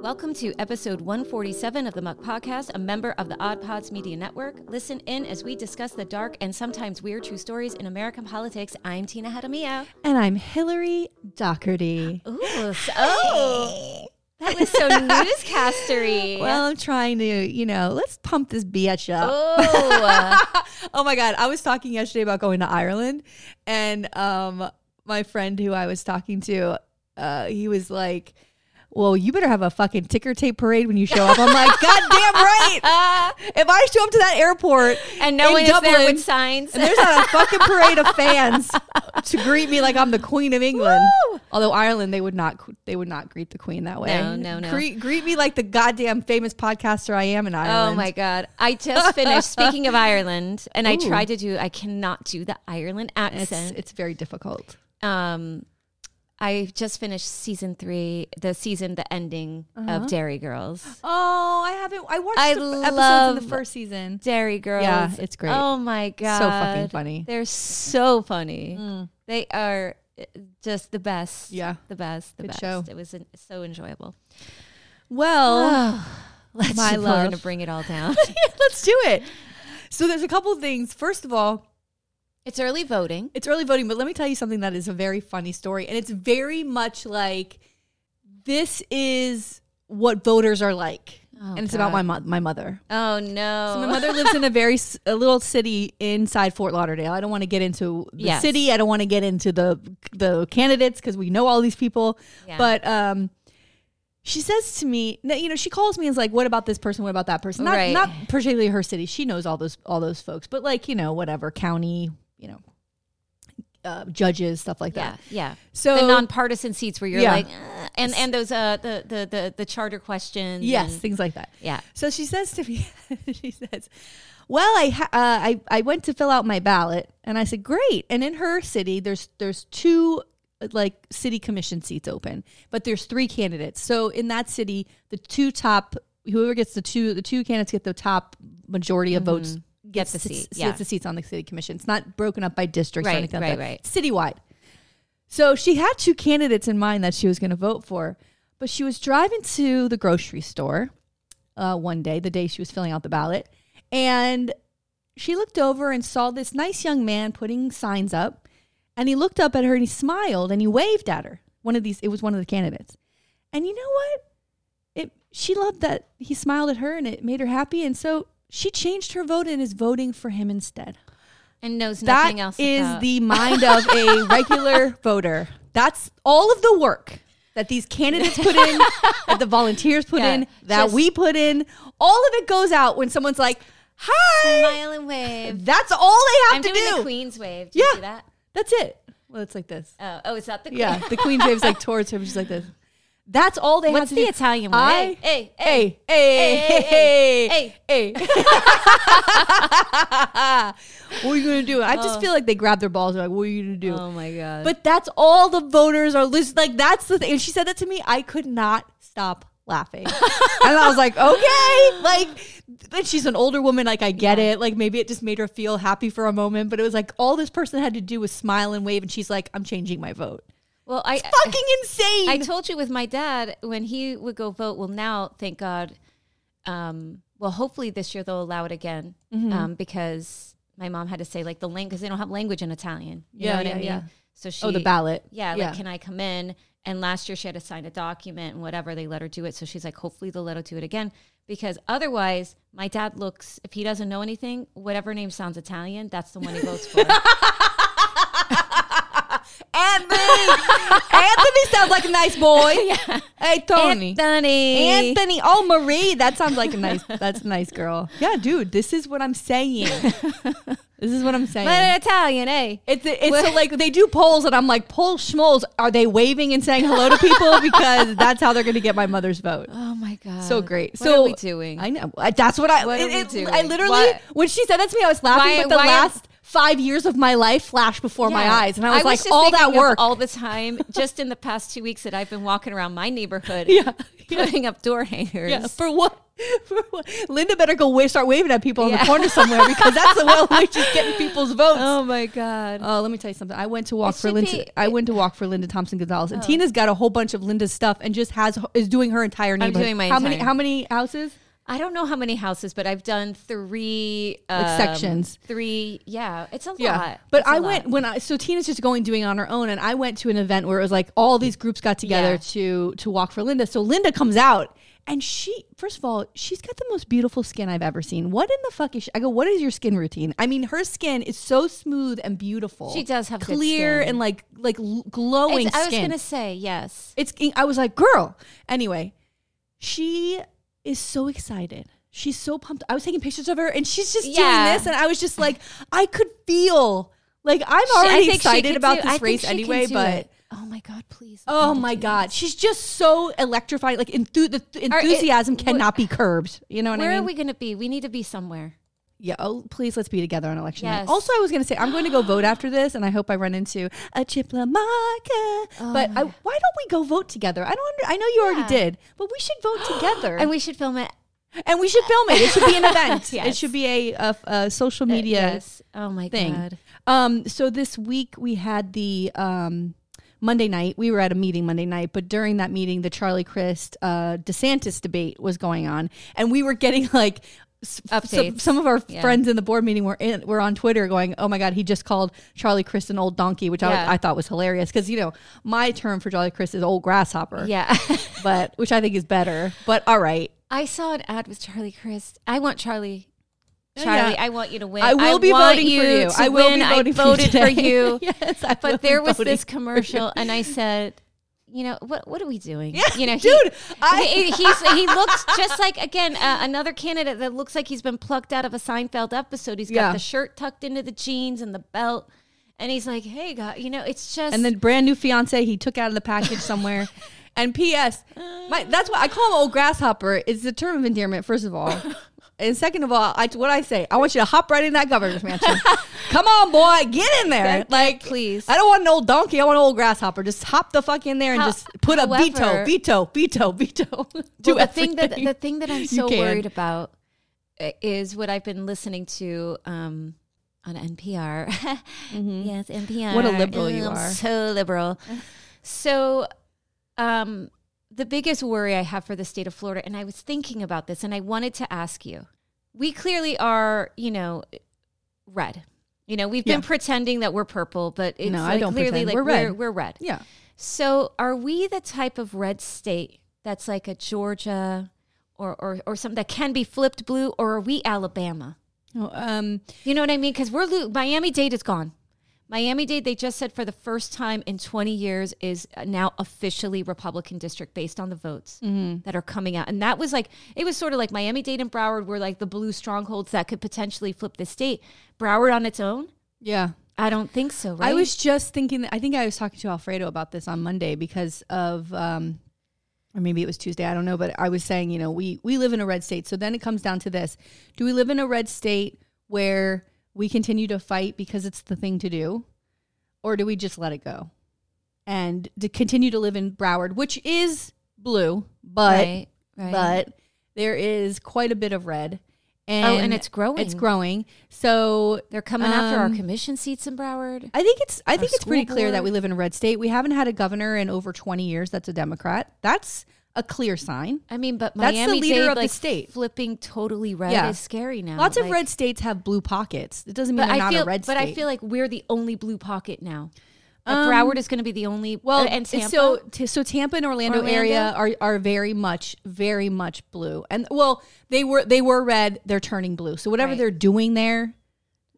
Welcome to episode 147 of the Muck Podcast, a member of the Odd Pods Media Network. Listen in as we discuss the dark and sometimes weird true stories in American politics. I'm Tina Hadamio. And I'm Hillary Doherty. Ooh, so, oh, that was so newscastery. Well, I'm trying to, you know, let's pump this bitch up. oh, oh my God. I was talking yesterday about going to Ireland, and um, my friend who I was talking to, uh, he was like, well, you better have a fucking ticker tape parade when you show up. I'm like, God damn right. if I show up to that airport and no one is there with signs. and there's not a fucking parade of fans to greet me like I'm the queen of England. Woo! Although Ireland, they would not they would not greet the queen that way. No, no, no. Greet, greet me like the goddamn famous podcaster I am in Ireland. Oh my God. I just finished speaking of Ireland and I Ooh. tried to do, I cannot do the Ireland It's accent. it's very difficult. um I just finished season three, the season, the ending of Derry Girls. Oh, I haven't. I watched I the episodes of the first season. Derry Girls. Yeah, it's great. Oh my god, So fucking funny. They're so funny. They are uh, just the best. Yeah. the best. The Good best. show. It was an, so enjoyable. Well, Let's My We're love. gonna bring it all down. let's do it. So there's a couple of things. First of all, it's early voting. it's early voting, but let me tell you something that is a very funny story, and it's very much like this is what voters are like, Oh, and it's about my mo- my mother. Oh no. So my mother lives in a very s- a little city inside Fort Lauderdale. I don't want to get into the Yes. city. I don't want to get into the the candidates because we know all these people. Yeah. But um, she says to me, you know, she calls me and is like, "What about this person? What about that person?" Not Right. not particularly her city. She knows all those all those folks, but like you know, whatever county, you know, uh, judges, stuff like that. yeah. So the nonpartisan seats where you're Yeah. like, uh, and and those uh the the the, the charter questions. yes, and- things like that. yeah. So she says to me, she says, "Well, I, ha- uh, I I went to fill out my ballot, and I said, great. And in her city, there's there's two like city commission seats open, but there's three candidates. So in that city, the two top, whoever gets the two, the two candidates get the top majority of votes." Gets the seat, Gets yeah. the seats on the city commission. It's not broken up by districts Right, or anything right, like that. right. Citywide. So she had two candidates in mind that she was going to vote for, but she was driving to the grocery store uh, one day, the day she was filling out the ballot, and she looked over and saw this nice young man putting signs up, and he looked up at her and he smiled and he waved at her. One of these, it was one of the candidates, and you know what? It she loved that he smiled at her and it made her happy, and so she changed her vote and is voting for him instead. And knows That nothing else. is about- the mind of a regular voter. That's all of the work that these candidates put in, that the volunteers put Yeah, in, that just- we put in. All of it goes out when someone's like, "Hi." smile and wave. That's all they have I'm to doing do. the Queen's wave. Do you Yeah. see that? That's it. Well, it's like this. Oh, oh, is that the Queen? Yeah, the queen's waves like towards her. She's like this. That's all they What's to the do. Italian one? I- Hey, hey, Hey, hey, Hey, hey, hey, hey, hey. what are you gonna do? I just oh. feel like they grab their balls. and Like, what are you gonna do? Oh my god. But that's all the voters are listening. Like that's the thing. And she said that to me. I could not stop laughing, and I was like, okay, like. And she's an older woman. Like I get it. Like maybe it just made her feel happy for a moment. But it was like all this person had to do was smile and wave, and she's like, I'm changing my vote. Well, I Fucking insane. I told you with my dad when he would go vote. Well, now thank God. Um, well, hopefully this year they'll allow it again Mm-hmm. um, because my mom had to say like the language because they don't have language in Italian. You Yeah, know what I yeah, mean? yeah. So she oh, the ballot. Yeah, Yeah. like can I come in? And last year she had to sign a document and whatever they let her do it. So she's like, hopefully they'll let her do it again because otherwise my dad looks if he doesn't know anything, whatever name sounds Italian, that's the one he votes for. Anthony. Anthony sounds like a nice boy. Hey, Tony. Anthony. Anthony. Oh, Marie. That sounds like a nice. That's a nice girl. Yeah, dude. This is what I'm saying. this is what I'm saying. But an Italian, eh? It's it's so like they do polls and I'm like poll schmoles. Are they waving and saying hello to people because that's how they're going to get my mother's vote? Oh my god. So great. What so are we doing? I know. That's what I. What it- are we doing? I literally What? when she said that to me, I was laughing. Why- but the last five years of my life flash before my eyes, and I was like, just all that work. all the time, just in the past two weeks that I've been walking around my neighborhood, Yeah, yeah. putting up door hangers. yeah, for what? For what? Linda better go wa- start waving at people in the corner somewhere because that's the way way she's getting people's votes. oh my god! Oh, let me tell you something. I went to walk It for Linda. be- I went to walk for Linda Thompson Gonzalez, and oh. Tina's got a whole bunch of Linda's stuff and just has is doing her entire neighborhood. doing my how many? How many houses? I don't know how many houses, but I've done three Like um, sections. Three, yeah, it's a Yeah, lot. but It's I lot. went when I so Tina's just going doing it on her own, and I went to an event where it was like all these groups got together Yeah. to to walk for Linda. So Linda comes out. And she, first of all, she's got the most beautiful skin I've ever seen. What in the fuck is she? I go, what is your skin routine? I mean, her skin is so smooth and beautiful. She does have clear and like like glowing It's- I was skin. gonna say yes. It's I was like, girl. Anyway, she is so excited. She's so pumped. I was taking pictures of her and she's just Yeah. doing this and I was just like, I could feel like I'm already she excited about do- this race anyway, but it. oh my god, please! oh my god, this. she's just so electrifying. Like enthu- the th- it- enthusiasm wh- cannot be curbed. You know what I mean? Where are we gonna be? We need to be somewhere. Yeah. Oh, please let's be together on election night. Also, I was going to say I'm going to go vote after this, and I hope I run into a Chip LaMarca. but I, why don't we go vote together? I don't. Under, I know you Yeah. already did, but we should vote together, And we should film it. and we should film it. It should be an event. It should be a, a, a social media Yes. Oh my thing. god. Um, so this week we had the um, Monday night. We were at a meeting Monday night, but during that meeting, the Charlie Crist uh, DeSantis debate was going on, and we were getting like. S- Some, some of our Yeah. friends in the board meeting were in, were on Twitter going, "Oh my God, he just called Charlie Crist an old donkey," which Yeah. I, I thought was hilarious because you know my term for Charlie Crist is old grasshopper, Yeah. but which I think is better. But all right, I saw an ad with Charlie Crist. I want Charlie. Oh, yeah. Charlie, I want you to win. I will be want voting for you. I will win. be voting I for you voted for you. yes, I But be there was this commercial, and I said, you know, what what are we doing? Yeah, you know, he- dude, I- he, he looks just like again uh, another candidate that looks like he's been plucked out of a Seinfeld episode. He's got Yeah. the shirt tucked into the jeans and the belt, and he's like, "Hey, God, you know, it's just." and then brand new fiance he took out of the package somewhere. and P.S. My, that's why I call him old grasshopper. It's a term of endearment, first of all. And second of all, I, what I say, I want you to hop right in that governor's mansion. Come on, boy, get in there. Like, please. I don't want an old donkey. I want an old grasshopper. Just hop the fuck in there and How- just put a veto, veto, veto, veto. Do well, the thing that the thing that I'm so worried about is what I've been listening to um, on NPR. Yes, NPR. Mm-hmm. What a liberal you I'm are. So liberal. So, um, the biggest worry I have for the state of Florida, and I was thinking about this, and I wanted to ask you. We clearly are, you know, red. You know, we've been pretending that we're purple, but it's No, I like don't clearly pretend. like We're red. We're, we're red. yeah. So, are we the type of red state that's like a Georgia or or or something that can be flipped blue, or are we Alabama? Oh, um, You know what I mean? Because we're lo- Miami Dade is gone. Miami Dade, they just said for the first time in 20 years, is now officially Republican district based on the votes Mm-hmm. that are coming out. And that was like, it was sort of like Miami Dade and Broward were like the blue strongholds that could potentially flip the state. Broward on its own? yeah. I don't think so, right? I was just thinking. That, I think I was talking to Alfredo about this on Monday because of, um, or maybe it was Tuesday. I don't know, but I was saying, you know, we we live in a red state. So then it comes down to this: Do we live in a red state where we continue to fight because it's the thing to do, or do we just let it go and to continue to live in Broward, which is blue, but right, right. but there is quite a bit of red. And oh, and it's growing. It's growing. So They're coming after our Um, commission seats in Broward. I think it's I think it's pretty clear that we live in a red state. We haven't had a governor in over 20 years that's a Democrat. That's a clear sign. I mean, but Miami That's the leader Dade, of the like, state. flipping totally red Yeah. is scary now. Lots of Like, red states have blue pockets. It doesn't mean they're I not feel, a red state. but. I feel like we're the only blue pocket now. Um, Broward is going to be the only. well, uh, and Tampa. so t- so Tampa and Orlando, Orlando? area are are very much very much blue. And well, they were they were red, they're turning blue. So whatever Right. they're doing there,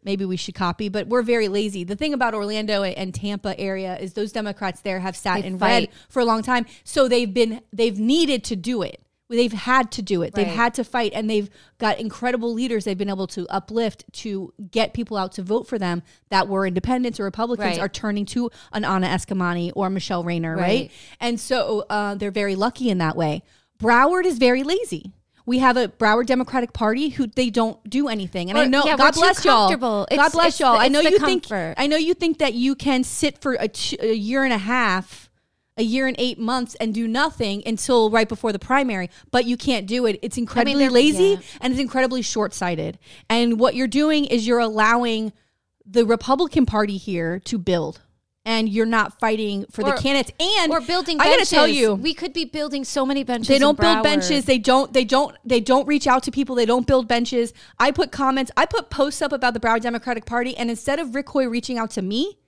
maybe we should copy, but we're very lazy. The thing about Orlando and Tampa area is those Democrats there have sat They in fight. red for a long time. So they've been they've needed to do it. They've had to do it. They've had to fight and they've got incredible leaders they've been able to uplift to get people out to vote for them that were independents or Republicans Right. are turning to an Anna Eskamani or Michele Rayner, right? Right. And so uh, they're very lucky in that way. Broward is very lazy. We have a Broward Democratic Party who they don't do anything, and I know yeah, God we're too bless y'all. God bless y'all. I know you think. I know you think that you can sit for a, ch- a year and a half, a year and eight months, and do nothing until right before the primary, but you can't do it. It's incredibly they're- lazy yeah. and it's incredibly short sighted. And what you're doing is you're allowing the Republican Party here to build. And you're not fighting for Or- the candidates. And We're building I benches. gotta tell you, we could be building so many benches. they don't build Broward. benches. They don't. They don't. They don't reach out to people. They don't build benches. I put comments. I put posts up about the Broward Democratic Party, and instead of Rick Hoye reaching out to me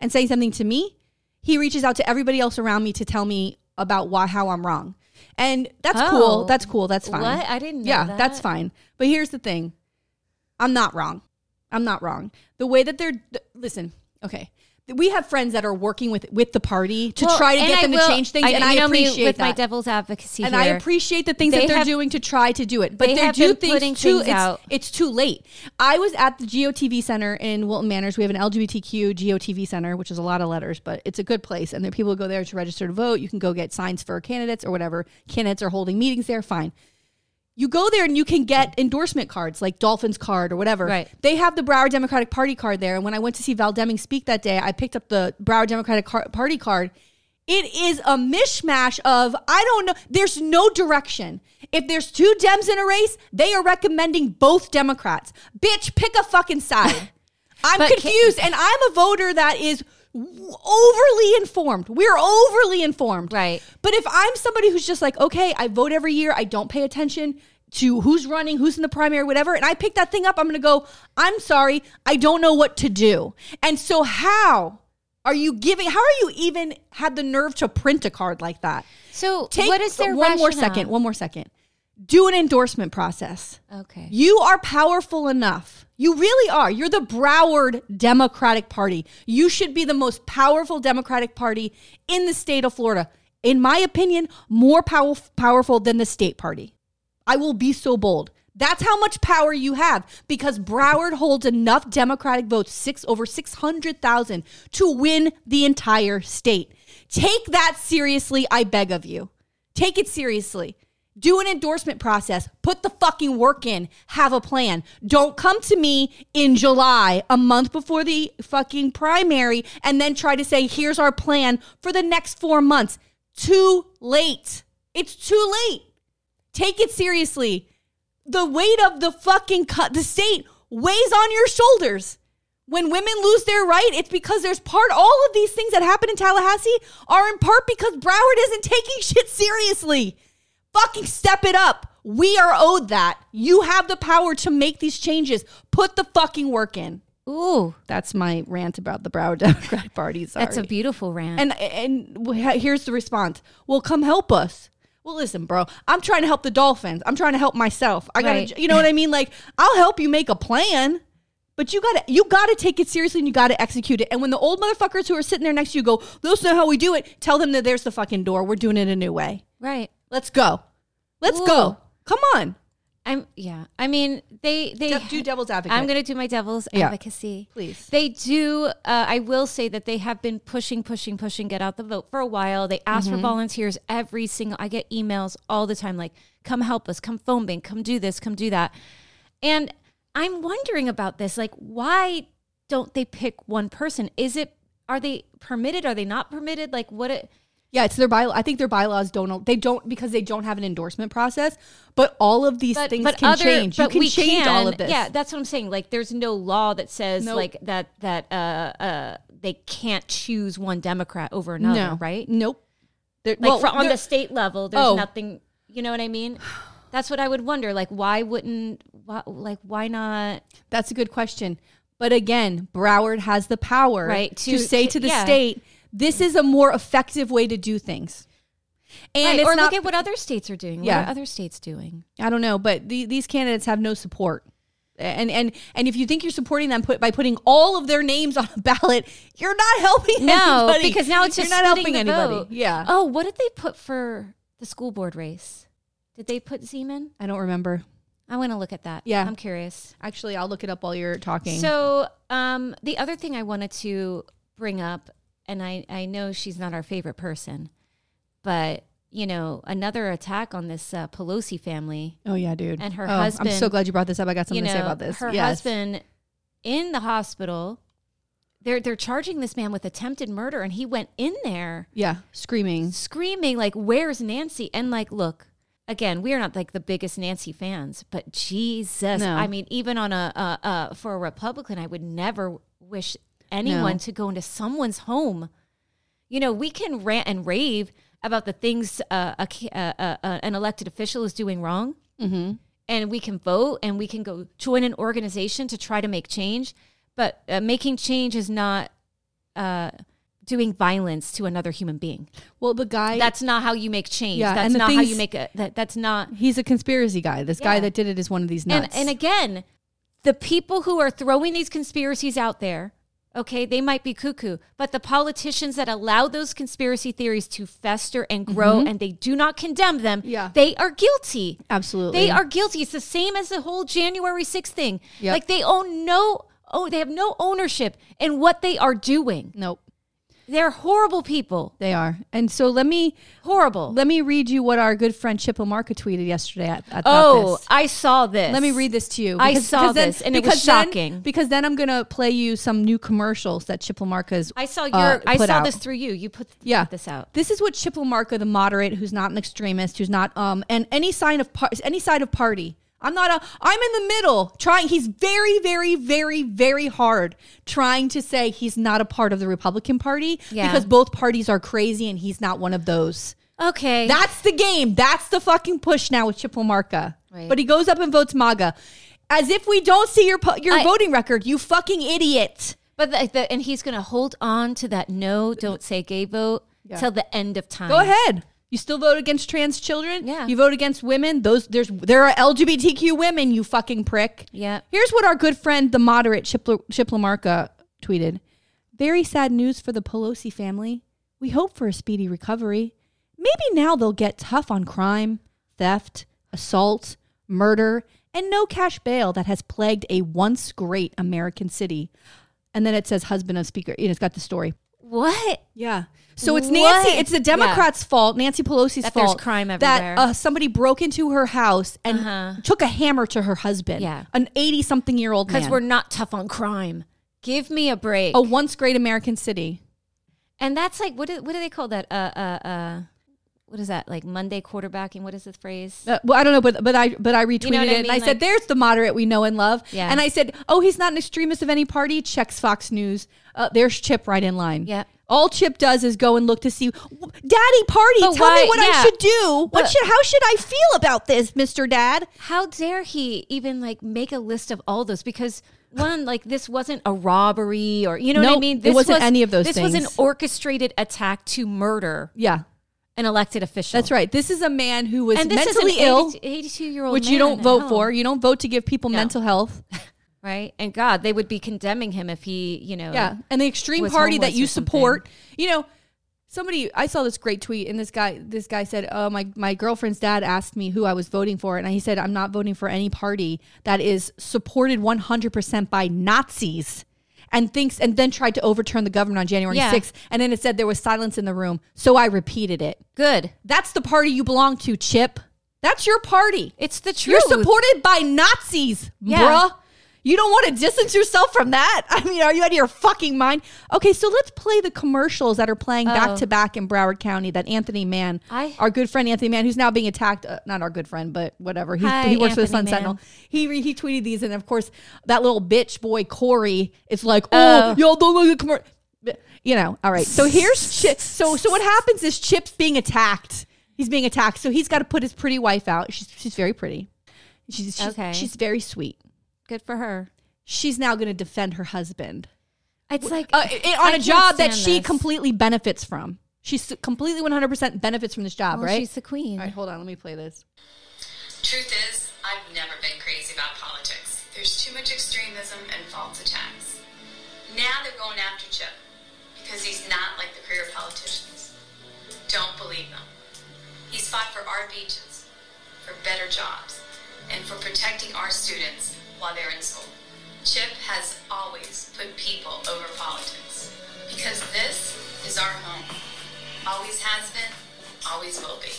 and saying something to me, he reaches out to everybody else around me to tell me about why how I'm wrong. And that's Oh. cool. That's cool. That's fine. What? I didn't know Yeah, that. that's fine. But here's the thing. I'm not wrong. I'm not wrong. The way that they're th- listen, okay. We have friends that are working with with the party to Well, try to get I them will- to change things, and I know me with that my devil's advocacy and here. I appreciate the things They that they're have- doing to try to do it, but they they do things putting too. things it's, it's too late. I was at the GOTV Center in Wilton Manors. We have an LGBTQ GOTV Center, which is a lot of letters, but it's a good place. And there people go there to register to vote. You can go get signs for candidates or whatever. Candidates are holding meetings there. Fine. You go there and you can get endorsement cards like Dolphins card or whatever. Right. They have the Broward Democratic Party card there. And when I went to see Val Deming speak that day, I picked up the Broward Democratic Party card. It is a mishmash of, I don't know, there's no direction. If there's two Dems in a race, they are recommending both Democrats. Bitch, pick a fucking side. I'm But confused. and I'm a voter that is overly informed. We're overly informed. Right. But if I'm somebody who's just like, okay, I vote every year, I don't pay attention to who's running, who's in the primary, whatever, and I pick that thing up, I'm going to go, I'm sorry, I don't know what to do. And so, how are you giving, how are you even had the nerve to print a card like that? So Take what is their one more second, one more second. Do an endorsement process. Okay. You are powerful enough. You really are. You're the Broward Democratic Party. You should be the most powerful Democratic Party in the state of Florida. In my opinion, more pow- powerful than the state party. I will be so bold. That's how much power you have because Broward holds enough Democratic votes, six over 600,000 to win the entire state. Take that seriously, I beg of you. Take it seriously. Do an endorsement process. Put the fucking work in. Have a plan. Don't come to me in July, a month before the fucking primary, and then try to say, here's our plan for the next four months. Too late. It's too late. Take it seriously. The weight of the fucking cut, the state weighs on your shoulders. When women lose their right, it's because there's part, all of these things that happen in Tallahassee are in part because Broward isn't taking shit seriously. Fucking step it up. We are owed that. You have the power to make these changes. Put the fucking work in. Ooh, That's my rant about the Broward Democratic Party. Sorry. that's a beautiful rant. And and here's the response. Well, come help us. Well, listen, bro. I'm trying to help the Dolphins. I'm trying to help myself. I gotta, you know what I mean? Like, I'll help you make a plan, but you gotta, you gotta take it seriously and you gotta execute it. And when the old motherfuckers who are sitting there next to you go, "Those know how we do it," tell them that there's the fucking door. We're doing it a new way. right. Let's go. Let's Ooh. go. Come on. I'm yeah. I mean, they they De- do devil's advocate. I'm going to do my devil's Yeah. advocacy. Please. They do. Uh, I will say that they have been pushing, pushing, pushing, get out the vote for a while. They ask Mm-hmm. for volunteers every single. I get emails all the time, like, "Come help us, come phone bank, come do this, come do that." And I'm wondering about this. Like, why don't they pick one person? Is it? Are they permitted? Are they not permitted? Like, what? It, Yeah, it's their bylaw. I think their bylaws don't. They don't because they don't have an endorsement process. But all of these things can change. You can we change can, all of this. Yeah, that's what I'm saying. Like, there's no law that says Nope. like that that uh uh they can't choose one Democrat over another, no, right? Nope. They're- Like well, for, on the state level, there's Oh. nothing. You know what I mean? That's what I would wonder. Like, why wouldn't? Why, like, why not? That's a good question. But again, Broward has the power Right, to, to- say to- to the yeah. state, this is a more effective way to do things. And Right, it's or not, look at what other states are doing. Yeah. What are other states doing? I don't know, but the, these candidates have no support. And and and if you think you're supporting them put, by putting all of their names on a ballot, you're not helping No, anybody. because now it's you're just not helping anybody. vote. Yeah, Oh, what did they put for the school board race? Did they put Zeman? I don't remember. I want to look at that. Yeah. I'm curious. Actually, I'll look it up while you're talking. So, um, the other thing I wanted to bring up, and I, I know she's not our favorite person, but you know, another attack on this uh, Pelosi family. Oh yeah, dude. And her Oh, I'm so glad you brought this up. I got something you know, to say about this. her yes. husband in the hospital. They're they're charging this man with attempted murder, and he went in there Yeah, screaming. screaming like, "Where's Nancy?" And like, look, again, we are not like the biggest Nancy fans, but Jesus, No. I mean, even on a uh, uh, for a Republican, I would never wish anyone No. to go into someone's home. You know, we can rant and rave about the things uh, a, ca- uh, uh, uh, an elected official is doing wrong, Mm-hmm. and we can vote and we can go join an organization to try to make change. But uh, making change is not uh, doing violence to another human being. Well, the guy That's not how you make change. Yeah, that's and not how you make a. That, that's not. he's a conspiracy guy. This guy that did it is one of these And nuts. and again, the people who are throwing these conspiracies out there, okay, they might be cuckoo, but the politicians that allow those conspiracy theories to fester and grow, and they do not condemn them, Mm-hmm. Yeah. they are guilty. Absolutely. They are guilty. It's the same as the whole January 6th thing. Yep. Like they own no. Oh, they have no ownership in what they are doing. Nope. They're horrible people. They are. And so let me Horrible. let me read you what our good friend Chip Lamarca tweeted yesterday at, at oh, this. I saw this. Let me read this to you. I saw then- this, and it was because then- shocking. because then I'm gonna play you some new commercials that Chip Lamarca's. I saw your. uh, I saw out. this through you. You put, Yeah. this out. This is what Chip Lamarca, the moderate, who's not an extremist, who's not um, and any sign of par- any side of party. I'm not a. I'm in the middle, trying. He's very, very, very, very hard trying to say he's not a part of the Republican Party Yeah. because both parties are crazy and he's not one of those. Okay. That's the game. That's the fucking push now with Chip Lamarca. Right. But he goes up and votes MAGA, as if we don't see your your I- voting record. You fucking idiot. but the, the, and he's going to hold on to that no, don't say gay vote till the end of time. Go ahead. You still vote against trans children? Yeah. You vote against women? Those there's there are LGBTQ women, you fucking prick. Yeah. Here's what our good friend the moderate Chip, Chip Lamarca tweeted. Very sad news for the Pelosi family. We hope for a speedy recovery. Maybe now they'll get tough on crime, theft, assault, murder, and no cash bail that has plagued a once great American city. And then it says husband of speaker. You know, It's got the story. What? Yeah. So it's What? Nancy. It's the Democrats' fault. Nancy Pelosi's That there's fault. crime That everywhere. uh, somebody broke into her house and Uh-huh. took a hammer to her husband. Yeah. An eighty-something-year-old Because we're not tough on crime. Give me a break. a once great American city. and that's like what do, what do they call that? Uh uh uh. What is that like Monday quarterbacking? What is the phrase? Uh, well, I don't know, but but I but I retweeted what I it and mean? I Like- said, "There's the moderate we know and love." Yeah. And I said, "Oh, he's not an extremist of any party." Checks Fox News. Uh, there's Chip right in line. Yeah. All Chip does is go and look to see, Daddy, party. But tell why- me what I should do. What But- should? How should I feel about this, Mister Dad? How dare he even like make a list of all those? Because one, like this wasn't a robbery or you know what I Nope, mean. it This wasn't was, any of those This was an orchestrated attack to murder Yeah, an elected official. that's right. This is a man who was And this mentally is an ill, 82 year old, which you don't vote for. You don't vote to give people No. mental health. right? And God, they would be condemning him if he, you know, Yeah, and the extreme party that you support. You know, somebody I saw this great tweet, and this guy this guy said, "Oh, my my girlfriend's dad asked me who I was voting for, and he said I'm not voting for any party that is supported 100 percent by Nazis." And thinks, and then tried to overturn the government on January Yeah. 6th. And then it said there was silence in the room. So I repeated it. good. That's the party you belong to, Chip. That's your party. It's the truth. You're supported by Nazis, Yeah. bruh. You don't want to distance yourself from that? I mean, are you out of your fucking mind? Okay, so let's play the commercials that are playing back Oh. to back in Broward County that Anthony Mann, I- our good friend Anthony Mann, who's now being attacked, uh, not our good friend, but whatever. He, Hi, he works for the Sun Anthony Sentinel. He, re- he tweeted these, and of course, that little bitch boy, Corey, is like, oh, Oh. y'all don't look at commercial. You know, all right. So here's Chip. So, so what happens is Chip's being attacked. He's being attacked. So he's got to put his pretty wife out. She's, she's very pretty. She's, she's, Okay. she's very sweet. Good for her. She's now going to defend her husband It's like uh, i- I on a job that stand she this. completely benefits from. She's completely 100% benefits from this job, well, right? She's the queen. All right, hold on. Let me play this. Truth is, I've never been crazy about politics. There's too much extremism and false attacks. Now they're going after Chip because he's not like the career politicians. Don't believe them. He's fought for our beaches, for better jobs, and for protecting our students while they're in school. Chip has always put people over politics because this is our home. Always has been always will be.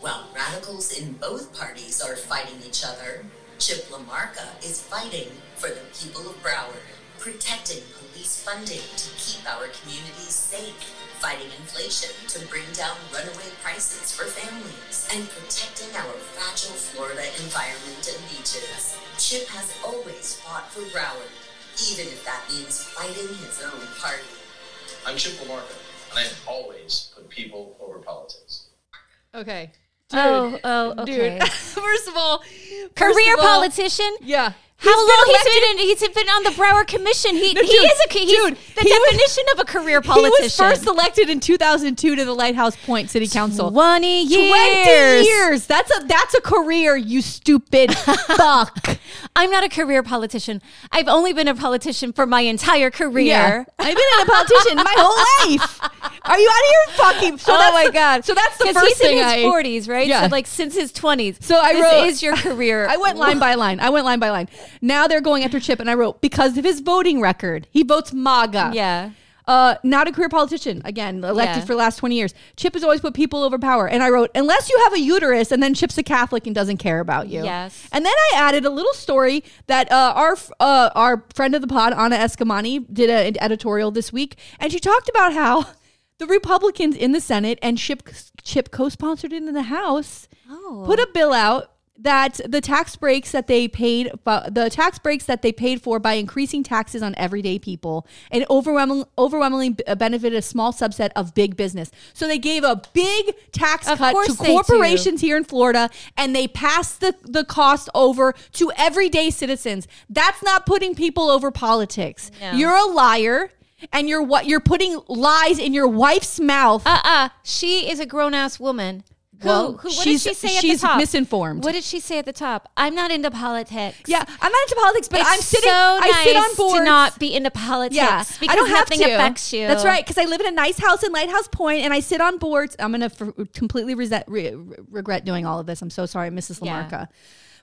While radicals in both parties are fighting each other, Chip LaMarca is fighting for the people of Broward, protecting police funding to keep our communities safe, fighting inflation to bring down runaway prices for families, and protecting our fragile Florida environment and beaches. Chip has always fought for Broward, even if that means fighting his own party. I'm Chip LaMarca, and I've always put people over politics. Okay. oh, oh, okay. Dude, first of all, first Career of all- politician. Yeah. How long elected- he's been he's been on the Broward Commission? He No, he dude, is a he's dude, the he was- definition of a career politician. He was first elected in 2002 to the Lighthouse Point City Council. Twenty years. 20 years. That's a that's a career, you stupid fuck. I'm not a career politician. I've only been a politician for my entire career. I've been a politician my whole life. Are you out of your fucking? So oh my the- god! So that's the first he's thing in his I. 40s, right? Yeah. So like since his 20s. So I this wrote- is your career. I went line by line. I went line by line. Now they're going after Chip, and I wrote because of his voting record. He votes MAGA. Yeah. Uh, not a career politician. Again, elected Yeah. for the last 20 years. Chip has always put people over power. And I wrote, unless you have a uterus, and then Chip's a Catholic and doesn't care about you. Yes. And then I added a little story that uh, our uh, our friend of the pod, Anna Eskamani, did a- an editorial this week. And she talked about how the Republicans in the Senate and Chip, Chip co sponsored it in the House Oh. put a bill out that the tax breaks that they paid uh, the tax breaks that they paid for by increasing taxes on everyday people and overwhelming, overwhelmingly benefited a small subset of big business. So they gave a big tax Of cut to they do. corporations here in Florida and they passed the, the cost over to everyday citizens. That's not putting people over politics. No. You're a liar and you're what you're putting lies in your wife's mouth. Uh uh She is a grown ass woman. Who, Well, who, what she's- did she say at she's the top? She's misinformed. What did she say at the top? I'm not into politics. yeah, I'm not into politics, but It's I'm sitting. so I sit on boards to not be into politics. Yeah, because I don't have nothing to. affects you. That's right, because I live in a nice house in Lighthouse Point, and I sit on boards. I'm gonna f- completely resent, re- re- regret doing all of this. I'm so sorry, Mrs. Yeah. Lamarca.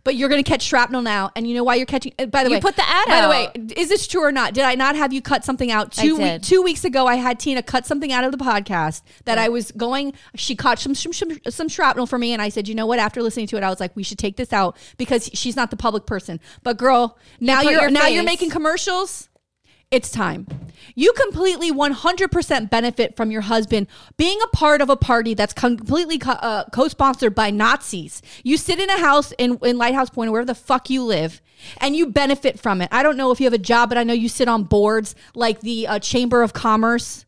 But you're gonna catch shrapnel now, and you know why you're catching. uh, By the You way, put the ad By the way, is this true or not? Did I not have you cut something out? Two we- two weeks ago, I had Tina cut something out of the podcast that I was going. She caught some, some some some shrapnel for me, and I said, you know what? After listening to it, I was like, we should take this out because she's not the public person. But girl, now you're your now you're making commercials. It's time. You completely 100% benefit from your husband being a part of a party that's completely co- uh, co-sponsored by Nazis. You sit in a house in, in Lighthouse Point or wherever the fuck you live and you benefit from it. I don't know if you have a job, but I know you sit on boards like the uh, Chamber of Commerce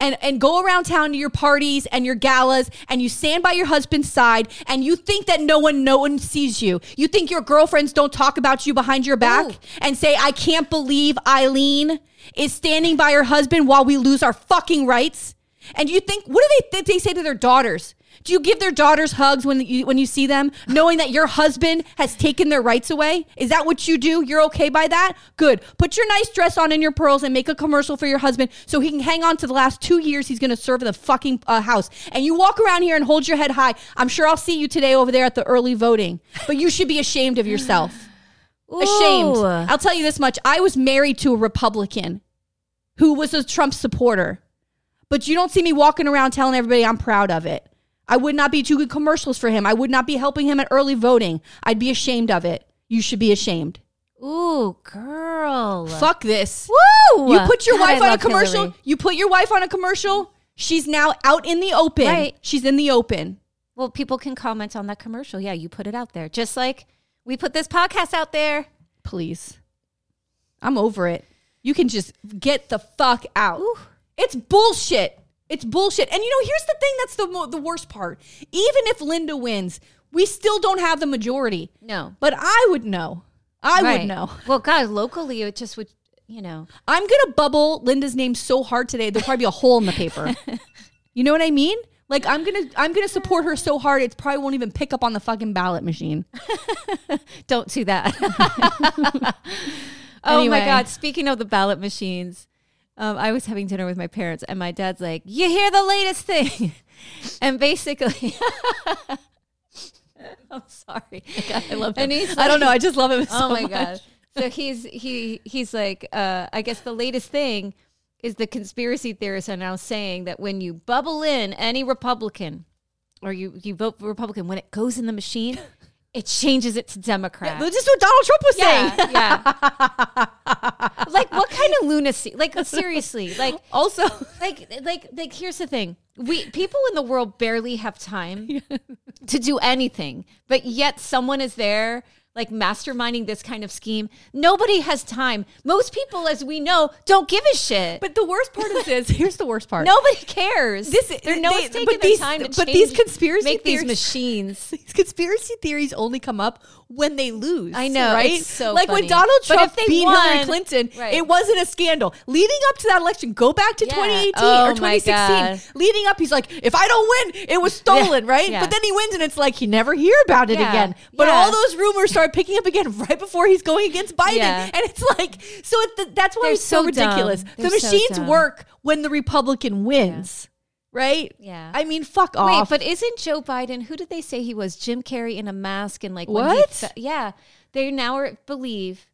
and and go around town to your parties and your galas and you stand by your husband's side and you think that no one no one sees you. You think your girlfriends don't talk about you behind your back Ooh. and say I can't believe Eileen is standing by her husband while we lose our fucking rights. And you think what do they think they say to their daughters? Do you give their daughters hugs when you when you see them, knowing that your husband has taken their rights away? Is that what you do? You're okay by that? Good. Put your nice dress on and your pearls and make a commercial for your husband so he can hang on to the last two years he's going to serve in the fucking uh, house. And you walk around here and hold your head high. I'm sure I'll see you today over there at the early voting, but you should be ashamed of yourself. Ashamed. Ooh. I'll tell you this much: I was married to a Republican who was a Trump supporter but you don't see me walking around telling everybody I'm proud of it. I would not be doing commercials for him. I would not be helping him at early voting. I'd be ashamed of it. You should be ashamed. Ooh, girl. Fuck this. Woo! You put your God, I wife on a love commercial. Hillary. You put your wife on a commercial. She's now out in the open. Right. She's in the open. Well, people can comment on that commercial. Yeah, you put it out there. Just like we put this podcast out there. Please. I'm over it. You can just get the fuck out. It's bullshit. It's bullshit. And you know, here's the thing that's the mo- the worst part. Even if Linda wins, we still don't have the majority. No. But I would know. I Right. would know. Well, God, locally, it just would, you know. I'm gonna bubble Linda's name so hard today there'll probably be a hole in the paper. you know what I mean? Like I'm gonna I'm gonna support her so hard it probably won't even pick up on the fucking ballot machine. Don't do that. oh Anyway. my God. Speaking of the ballot machines, um, I was having dinner with my parents, and my dad's like, You hear the latest thing? and basically, I'm sorry. I love him. he's I don't know. I just love him so oh my much. god. So he's he he's like uh I guess the latest thing is the conspiracy theorists are now saying that when you bubble in any Republican or you, you vote for Republican, when it goes in the machine, it changes it to Democrat. This is what Donald Trump was saying. yeah, yeah. like what kind of lunacy? Like seriously, like Also, like like like here's the thing we people in the world barely have time to do anything but yet someone is there like masterminding this kind of scheme. Nobody has time. Most people as we know don't give a shit. But the worst part is this. Here's the worst part. nobody cares. This- They're no one's taking their these- time to but change, these conspiracy make these machines. these conspiracy theories only come up when they lose. I know, right? so like funny. when Donald Trump beat won- Hillary Clinton, Right. it wasn't a scandal. Leading up to that election, go back to Yeah. 2018 Oh or 2016. Leading up, he's like, if I don't win, it was stolen, right? Yeah. But then he wins, and it's like you never hear about it Yeah. again. But Yeah. all those rumors start picking up again right before he's going against Biden, Yeah. and it's like, so it, that's why They're it's so, so ridiculous. The machines dumb. work when the Republican wins. Right? Yeah. I mean, fuck off. Wait, but isn't Joe Biden? Who did they say he was? Jim Carrey in a mask and like when he What? fe- yeah, they now are, believe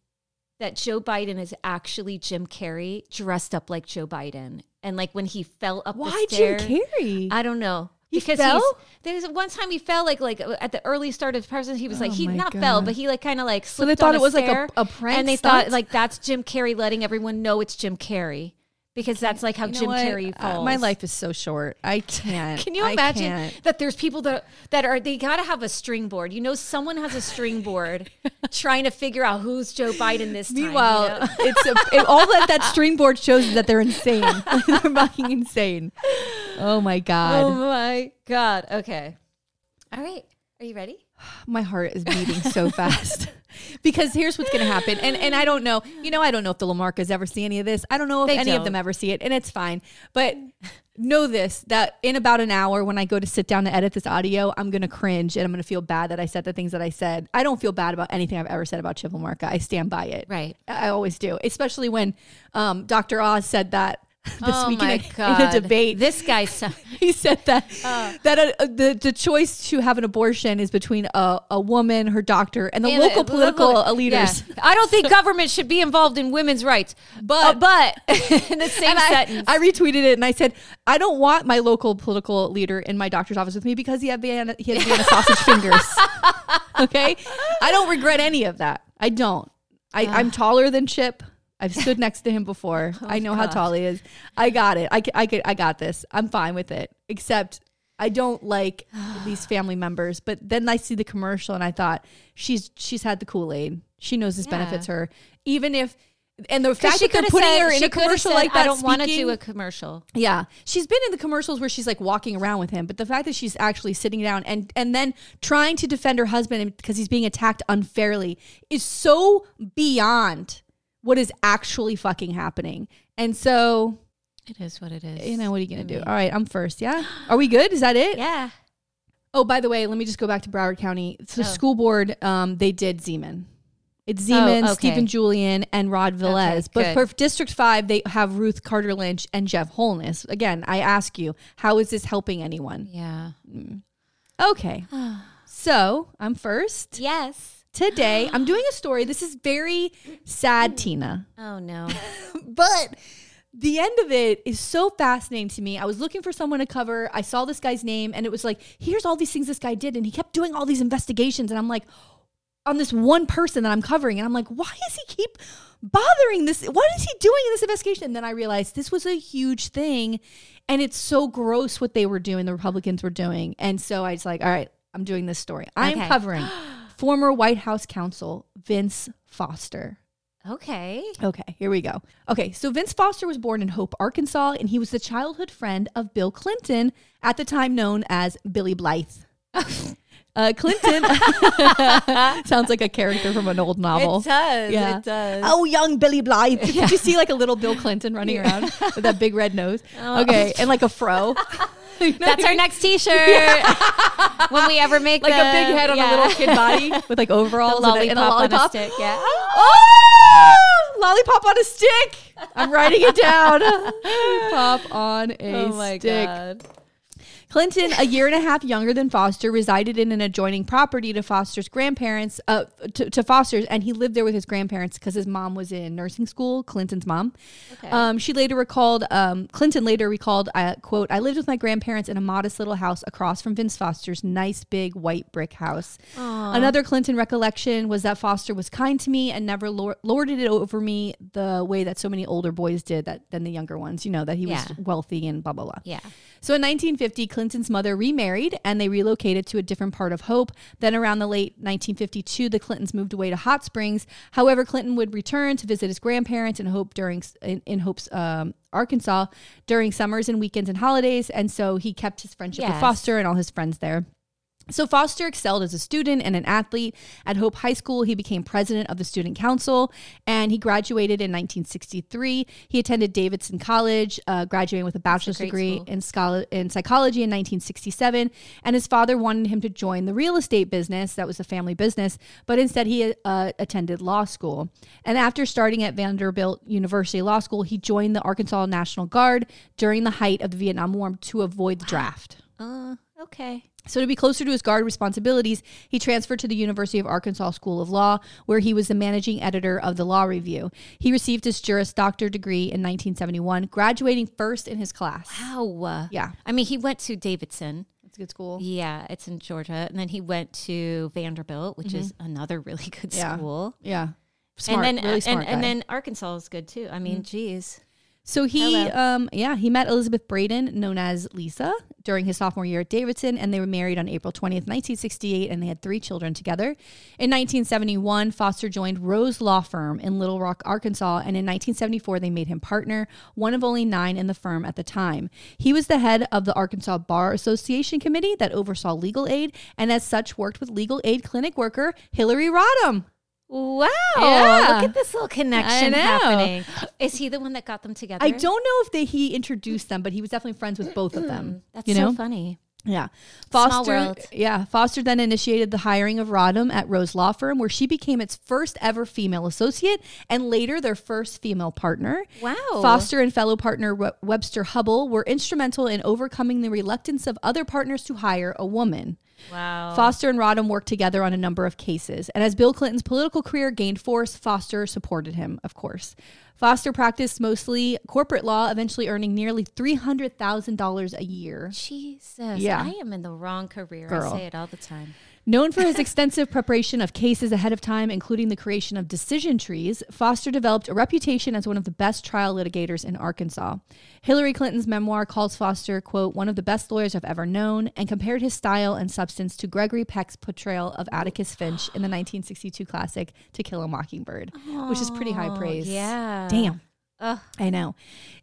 that Joe Biden is actually Jim Carrey dressed up like Joe Biden, and like when he fell up why the Jim Carrey? I don't know. He because fell? there's one time he fell like like uh, at the early start of the presidency he was like Oh he not fell but he like kind of like slipped so they thought it was like a- a prank and they stunt? thought like that's Jim Carrey letting everyone know it's Jim Carrey because that's like how You know Jim what? Carrey Uh, falls. my life is so short. I can't. Can you imagine that there's people that that are they got to have a string board. You know, someone has a string board trying to figure out who's Joe Biden this time. you Meanwhile, know? it's a, it, all that that string board shows is that they're insane. they're fucking insane. Oh my god, oh my god. Okay. All right. Are you ready? my heart is beating so fast. Because here's what's going to happen, and and I don't know. You know, I don't know if the Lamarcas ever see any of this. I don't know if They any of don't. them ever see it, and it's fine. But know this: that in about an hour, when I go to sit down to edit this audio, I'm going to cringe and I'm going to feel bad that I said the things that I said. I don't feel bad about anything I've ever said about Chip Lamarca. I stand by it. Right. I always do, especially when um, Dr. Oz said that this oh week my in, a, in a debate. This guy. So- he said that that uh, the the choice to have an abortion is between a, a woman, her doctor, and the And, uh, local political local- leaders. Yeah. I don't think government should be involved in women's rights. But- Uh, but in the same And I. I retweeted it and I said, I don't want my local political leader in my doctor's office with me because he had Vienna, he has Vienna sausage fingers. Okay, I don't regret any of that. I don't. I, I'm taller than Chip. I've stood next to him before. Oh I know how tall he is. I got it. I, I, I got this. I'm fine with it. Except I don't like these family members. But then I see the commercial and I thought she's she's had the Kool Aid. She knows this Yeah. benefits her. Even if and the fact that they're putting said- her in a commercial said, like that, I don't want to do a commercial. yeah, she's been in the commercials where she's like walking around with him, but the fact that she's actually sitting down and and then trying to defend her husband because he's being attacked unfairly is so beyond what is actually fucking happening. And so, It is what it is. you know, what are you gonna do? All right, I'm first. Yeah, are we good? Is that it? Yeah. Oh, by the way, let me just go back to Broward County. So the Oh. school board, um, they did Zeman. It's Zeman, okay. Stephen Julian, and Rod Velez. but good. for District 5, they have Ruth Carter Lynch and Jeff Holness. Again, I ask you, how is this helping anyone? Yeah. Okay. so I'm first. Yes. Today, I'm doing a story. This is very sad, Tina. Oh no. But the end of it is so fascinating to me. I was looking for someone to cover. I saw this guy's name and it was like, here's all these things this guy did. And he kept doing all these investigations. And I'm like, on this one person that I'm covering. And I'm like, why does he keep bothering this? What is he doing in this investigation? And then I realized this was a huge thing. And it's so gross what they were doing, the Republicans were doing. And so I was like, all right, I'm doing this story. I'm Okay. covering former White House counsel Vince Foster. Okay. Okay, here we go. Okay, so Vince Foster was born in Hope, Arkansas, and he was the childhood friend of Bill Clinton, at the time known as Billy Blythe. uh, Clinton sounds like a character from an old novel. does. Yeah. It does. Oh, young Billy Blythe. Did you see like a little Bill Clinton running around with that big red nose? Okay, and like a fro. You know That's our mean? next T-shirt. when we ever make Like the, a big head on yeah. a little kid body with like The overalls and a- lollipop, and a lollipop. on a stick. Yeah. Oh, lollipop on a stick. I'm writing it down. Pop on a Oh my stick. god. Clinton, a year and a half younger than Foster, resided in an adjoining property to Foster's grandparents, uh, to, to Foster's, and he lived there with his grandparents because his mom was in nursing school. Clinton's mom. Okay. Um, she later recalled. Um, Clinton later recalled, uh, "quote I lived with my grandparents in a modest little house across from Vince Foster's nice big white brick house." Aww. Another Clinton recollection was that Foster was kind to me and never lor- lorded it over me the way that so many older boys did that than the younger ones. You know that he Yeah. was wealthy and blah blah blah. Yeah. So in 1950, Clinton's mother remarried and they relocated to a different part of Hope. Then around the late 1952, the Clintons moved away to Hot Springs. However, Clinton would return to visit his grandparents in Hope during in, in Hope's um, Arkansas during summers and weekends and holidays, and so he kept his friendship with Foster and all his friends there. So Foster excelled as a student and an athlete. At Hope High School, he became president of the student council, and he graduated in 1963. He attended Davidson College, uh, graduating with a bachelor's great degree school. in, schol- in psychology in 1967. And his father wanted him to join the real estate business. That was a family business, but instead he uh, attended law school. And after starting at Vanderbilt University Law School, he joined the Arkansas National Guard during the height of the Vietnam War to avoid the draft. Uh, okay. So, to be closer to his guard responsibilities, he transferred to the University of Arkansas School of Law, where he was the managing editor of the Law Review. He received his Juris Doctor degree in 1971, graduating first in his class. Wow. Yeah, I mean, he went to Davidson. that's a good school. Yeah, it's in Georgia. And then he went to Vanderbilt, which is another really good Mm-hmm. Yeah. school. Yeah, smart, and then really smart and, and then Arkansas is good too. I mean, geez. So he, um, yeah, he met Elizabeth Braden, known as Lisa, during his sophomore year at Davidson, and they were married on April 20th, 1968, and they had three children together. In 1971, Foster joined Rose Law Firm in Little Rock, Arkansas, and in 1974, they made him partner, one of only nine in the firm at the time. He was the head of the Arkansas Bar Association committee that oversaw legal aid, and as such, worked with legal aid clinic worker Hillary Rodham. Wow. Yeah. Look at this little connection happening. Is he the one that got them together? I don't know if they he introduced them, but he was definitely friends with both of them. That's you so funny. Yeah. Foster, yeah. Foster then initiated the hiring of Rodham at Rose Law Firm, where she became its first ever female associate and later their first female partner. Wow. Foster and fellow partner Webster Hubbell were instrumental in overcoming the reluctance of other partners to hire a woman. Wow. Foster and Rodham worked together on a number of cases. And as Bill Clinton's political career gained force, Foster supported him, of course. Foster practiced mostly corporate law, eventually earning nearly $300,000 a year. Jesus. Yeah. I am in the wrong career. Girl. I say it all the time. Known for his extensive preparation of cases ahead of time, including the creation of decision trees, Foster developed a reputation as one of the best trial litigators in Arkansas. Hillary Clinton's memoir calls Foster, quote, one of the best lawyers I've ever known, and compared his style and substance to Gregory Peck's portrayal of Atticus Finch in the 1962 classic To Kill a Mockingbird, which is pretty high oh, praise. yeah. Damn. Ugh. I know.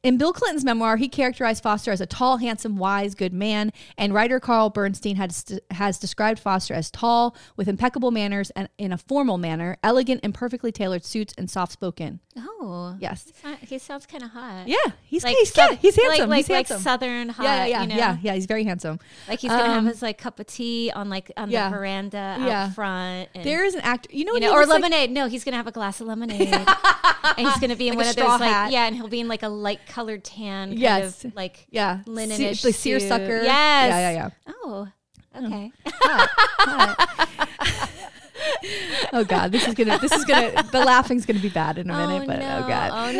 In Bill Clinton's memoir, he characterized Foster as a tall, handsome, wise, good man, and writer Carl Bernstein has, has described Foster as tall, with impeccable manners and in a formal manner, elegant and perfectly tailored suits, and soft spoken. Oh. Yes. He sounds kind of hot. Yeah, he's Like he's, yeah, he's handsome. Like, he's like, southern hot. yeah, yeah, you know? yeah, yeah. He's very handsome. Like he's gonna Um, have his like cup of tea on like on yeah. the veranda out Yeah. front. And, There is an actor. You know, you know, or looks like? lemonade. no, he's gonna have a glass of lemonade, and he's gonna be in Like one of those like hat. yeah, and he'll be in like a light colored tan kind Yes. of like Yeah, linenish Se- like seersucker. Yes. Yeah, yeah, yeah. Oh, oh. okay. Oh Oh, God, this is gonna, this is gonna, the laughing's gonna be bad in a minute. oh but oh, no! oh God, Oh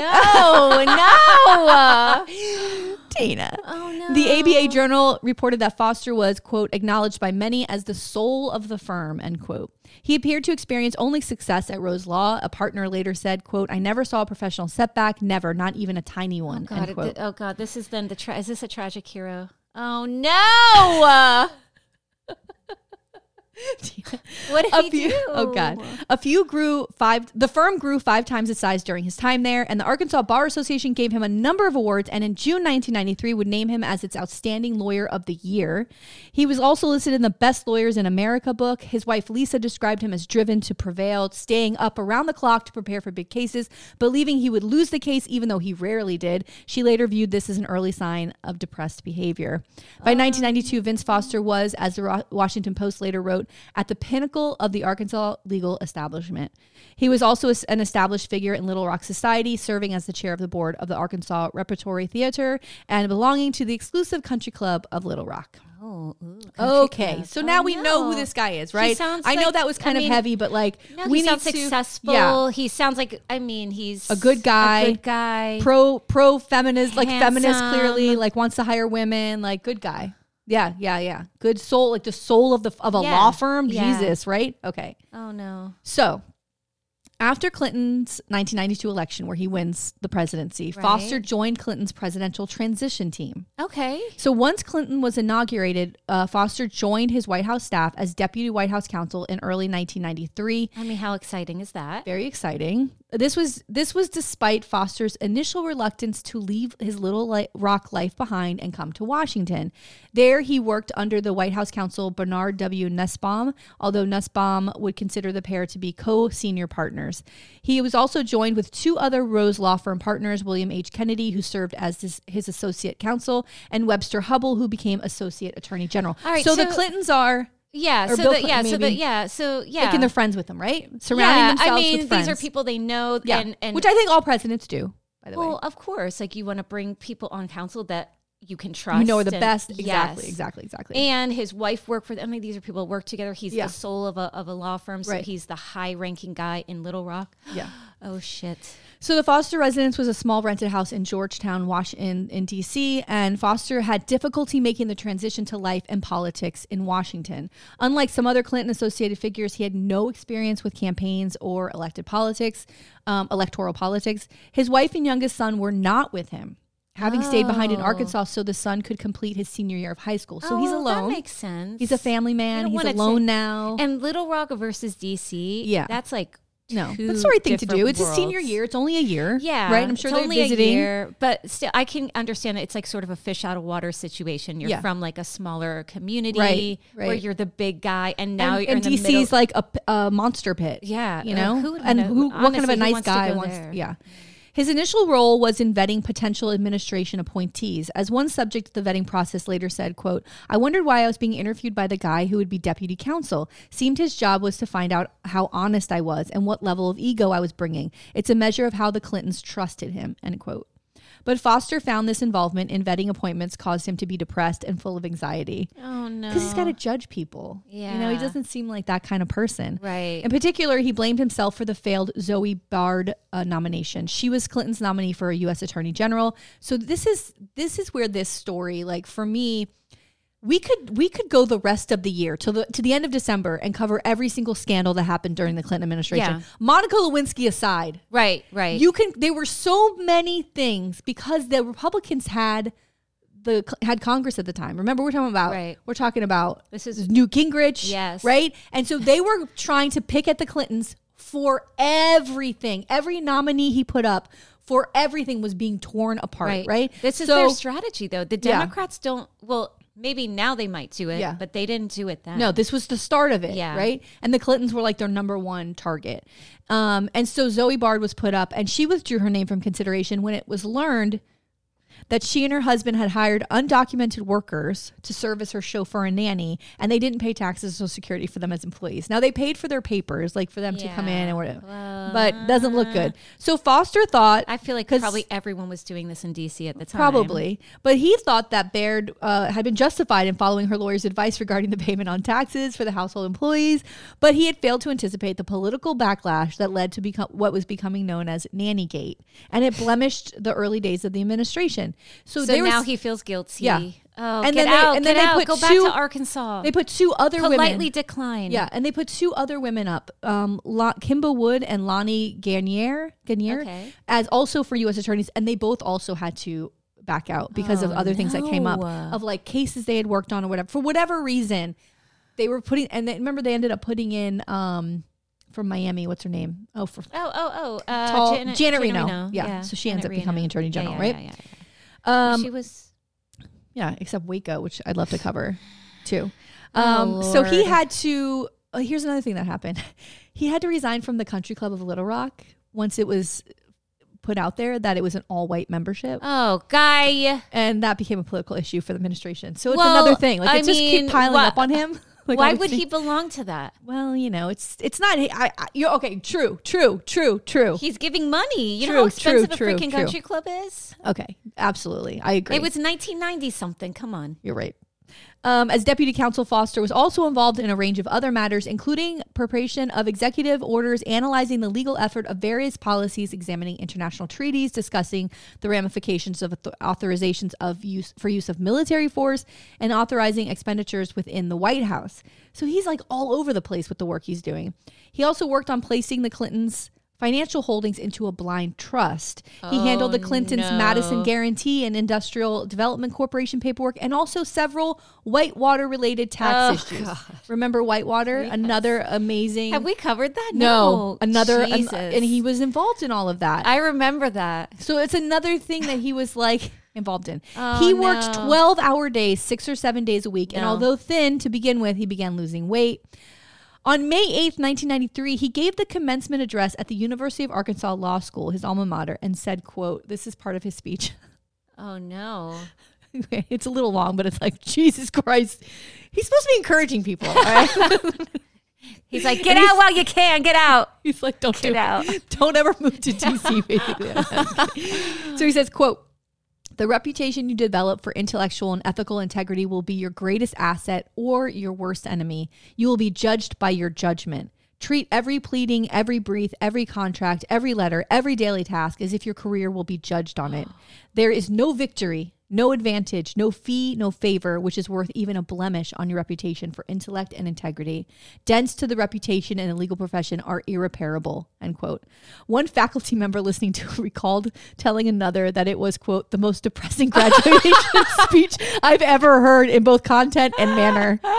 no! no! Tina. Oh no! The ABA Journal reported that Foster was, quote, acknowledged by many as the soul of the firm, end quote. He appeared to experience only success at Rose Law. A partner later said, quote, I never saw a professional setback, never, not even a tiny oh, one, God, end it- quote. oh God, this is then the tra- is this a tragic hero? Oh no! What did a he few, oh, do? oh god. A few grew five the firm grew five times its size during his time there and the arkansas bar association gave him a number of awards and in june 1993 would name him as its outstanding lawyer of the year. He was also listed in the best lawyers in america book. His wife lisa described him as driven to prevail staying up around the clock to prepare for big cases believing he would lose the case even though he rarely did. She later viewed this as an early sign of depressed behavior. By ah. 1992 vince foster was as the washington post later wrote at the pinnacle of the Arkansas legal establishment. He was also an established figure in Little Rock society, serving as the chair of the board of the Arkansas Repertory Theater and belonging to the exclusive country club of Little Rock. Oh Oh, ooh, Okay, club. so Oh, now we oh, know who this guy is, right? I know that was I kind of mean, heavy, but like No, we he need sounds to- successful. Yeah, He sounds like I mean he's A good guy. A good guy. pro pro feminist, like feminist, clearly, like wants to hire women, like good guy. Yeah, yeah, yeah. Good soul, like the soul of the of a Yeah, law firm. yeah. Jesus, right? Okay. oh no. So, after Clinton's 1992 election, where he wins the presidency, Right. Foster joined Clinton's presidential transition team. Okay. So, once Clinton was inaugurated, uh, Foster joined his White House staff as deputy White House counsel in early 1993. I mean, how exciting is that? Very exciting. This was this was despite Foster's initial reluctance to leave his Little Li- Rock life behind and come to Washington. There, he worked under the White House counsel Bernard W. Nussbaum, although Nussbaum would consider the pair to be co-senior partners. He was also joined with two other Rose Law Firm partners, William H. Kennedy, who served as his, his associate counsel, and Webster Hubbell, who became associate attorney general. All right, so, the Clintons are Yeah. Or so that yeah. Clinton, So that yeah. So yeah. thinking they're friends with them, right? Surrounding yeah. themselves I mean, with friends. these are people they know. Yeah, And, and which I think all presidents do. By the well, way, well, of course, like you want to bring people on council that you can trust. you know are the and- best. Exactly, yes. exactly, exactly. And his wife worked for. them. I mean, these are people who work together. He's Yeah. the soul of a of a law firm. So Right. he's the high ranking guy in Little Rock. yeah. Oh shit. So the Foster residence was a small rented house in Georgetown, Washington, in D.C., and Foster had difficulty making the transition to life and politics in Washington. Unlike some other Clinton-associated figures, he had no experience with campaigns or elected politics, um, electoral politics. His wife and youngest son were not with him, having stayed behind in Oh. Arkansas so the son could complete his senior year of high school. So Oh, he's alone. That makes sense. He's a family man. He's alone now. And Little Rock versus DC. Yeah. That's like no, that's the right thing to do. It's a senior year. It's only a year. Yeah, right. I'm sure it's they're only visiting. a year, but still, I can understand it. It's like sort of a fish out of water situation. You're Yeah. from like a smaller community, Right, Where you're the big guy, and now and, you're and in the DC's middle. like a monster pit. Yeah, you know, who and wanna- who? what kind of a nice guy wants? there? Yeah. His initial role was in vetting potential administration appointees. As one subject of the vetting process later said, quote, I wondered why I was being interviewed by the guy who would be deputy counsel. Seemed his job was to find out how honest I was and what level of ego I was bringing. It's a measure of how the Clintons trusted him, end quote. But Foster found this involvement in vetting appointments caused him to be depressed and full of anxiety oh no, because he's got to judge people. Yeah. You know, he doesn't seem like that kind of person. Right. In particular, he blamed himself for the failed Zoe Baird uh, nomination. She was Clinton's nominee for a U.S. Attorney General. So this is this is where this story, like for me, we could we could go the rest of the year to the to the end of December and cover every single scandal that happened during the Clinton administration. Yeah. Monica Lewinsky aside, right, right. you can there were so many things because the republicans had the had congress at the time remember we're talking about Right. we're talking about This is- newt gingrich Yes. right and so they were trying to pick at the clintons for everything every nominee he put up for everything was being torn apart right, This is So- their strategy, though. The Yeah. Democrats don't. Well, maybe now they might do it, Yeah. but they didn't do it then. No, this was the start of it, Yeah. right? And the Clintons were like their number one target. Um, and so Zoe Baird was put up, and she withdrew her name from consideration when it was learned that she and her husband had hired undocumented workers to serve as her chauffeur and nanny, and they didn't pay taxes or Social Security for them as employees. Now they paid for their papers, like for them to come in and whatever, Well, but doesn't look good. So Foster thought I feel like probably everyone was doing this in DC at the time. Probably. But he thought that Baird uh, had been justified in following her lawyer's advice regarding the payment on taxes for the household employees, but he had failed to anticipate the political backlash that led to become what was becoming known as Nannygate, and it blemished the early days of the administration. So, So now was, he feels guilty. Yeah. Oh, And get then they- out! and get then they out! put Go back to Arkansas. they put two other politely women. decline. Yeah, and they put two other women up, um, La- Kimba Wood and Lonnie Garnier, Garnier Okay. as also for U.S. attorneys, and they both also had to back out because of Oh, other things that came up of like cases they had worked on or whatever. For whatever reason, they were putting, and they, remember they ended up putting in um, from Miami. What's her name? Oh, for Oh, oh, oh. Uh, Tall- Janet, Janet Reno. Yeah, so she ends Janet up becoming Reno. Attorney Yeah, General, yeah, right? Yeah, yeah, yeah. Um, she was. yeah, except Waco, which I'd love to cover too. Oh, Um, so he had to. Uh, here's another thing that happened. He had to resign from the Country Club of Little Rock once it was put out there that it was an all white membership, Oh, guy. and that became a political issue for the administration. So it's Well, another thing. Like I it just mean, keep piling wha- up on him. Like Why would he belong to that? Well, you know, it's it's not. I, I you're okay. True, true, true, true. He's giving money. You know how expensive true, a freaking true. country club is? okay, absolutely. I agree. It was 1990 something. Come on. You're right. Um, as deputy counsel, Foster was also involved in a range of other matters, including preparation of executive orders, analyzing the legal effort of various policies, examining international treaties, discussing the ramifications of authorizations of use for use of military force, and authorizing expenditures within the White House. So he's like all over the place with the work he's doing. He also worked on placing the Clintons financial holdings into a blind trust. he oh, handled the Clintons' no. Madison Guaranty and Industrial Development Corporation paperwork and also several Whitewater related tax Oh, issues. Remember Whitewater? Another amazing Have we covered that? No, another an- Jesus. and he was involved in all of that. I remember that. so it's another thing that he was like involved in. Oh, he worked no. 12 hour days, 6 or 7 days a week, and although thin to begin with, he began losing weight. On May 8th, 1993, he gave the commencement address at the University of Arkansas Law School, his alma mater, and said, quote, this is part of his speech. Oh no. it's a little long, but it's like, Jesus Christ. He's supposed to be encouraging people, right? He's like, get out while you can. Get out. He's like, don't Get do out. Don't ever move to DC, basically. so he says, quote, the reputation you develop for intellectual and ethical integrity will be your greatest asset or your worst enemy. You will be judged by your judgment. Treat every pleading, every brief, every contract, every letter, every daily task as if your career will be judged on it. There is no victory, no advantage, no fee, no favor, which is worth even a blemish on your reputation for intellect and integrity. Dents to the reputation in the legal profession are irreparable. End quote. One faculty member listening to recalled telling another that it was, quote, the most depressing graduation speech I've ever heard in both content and manner.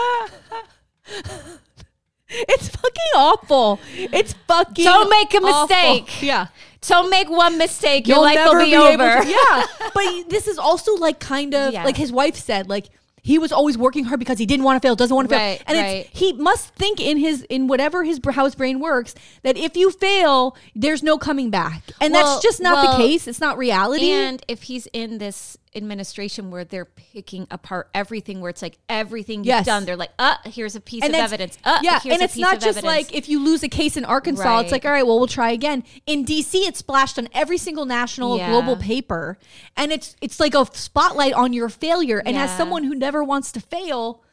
It's fucking awful. It's fucking Don't make a awful. mistake. Yeah. Don't make one mistake. Your You'll life will be, able over. to- yeah. But this is also like kind of Yeah. like his wife said, like he was always working hard because he didn't want to fail, doesn't want to Right, fail. And right. it's, he must think in his in whatever his how his brain works that if you fail, there's no coming back. And Well- that's just not well, the case. It's not reality. And if he's in this administration where they're picking apart everything, where it's like everything you've Yes. done, they're like, uh, here's a piece of that's- evidence. Uh, yeah, and it's not just evidence. like if you lose a case in Arkansas, Right. it's like all right, well, we'll try again. In DC, it's splashed on every single national Yeah. global paper, and it's it's like a spotlight on your failure. And as someone who never wants to fail,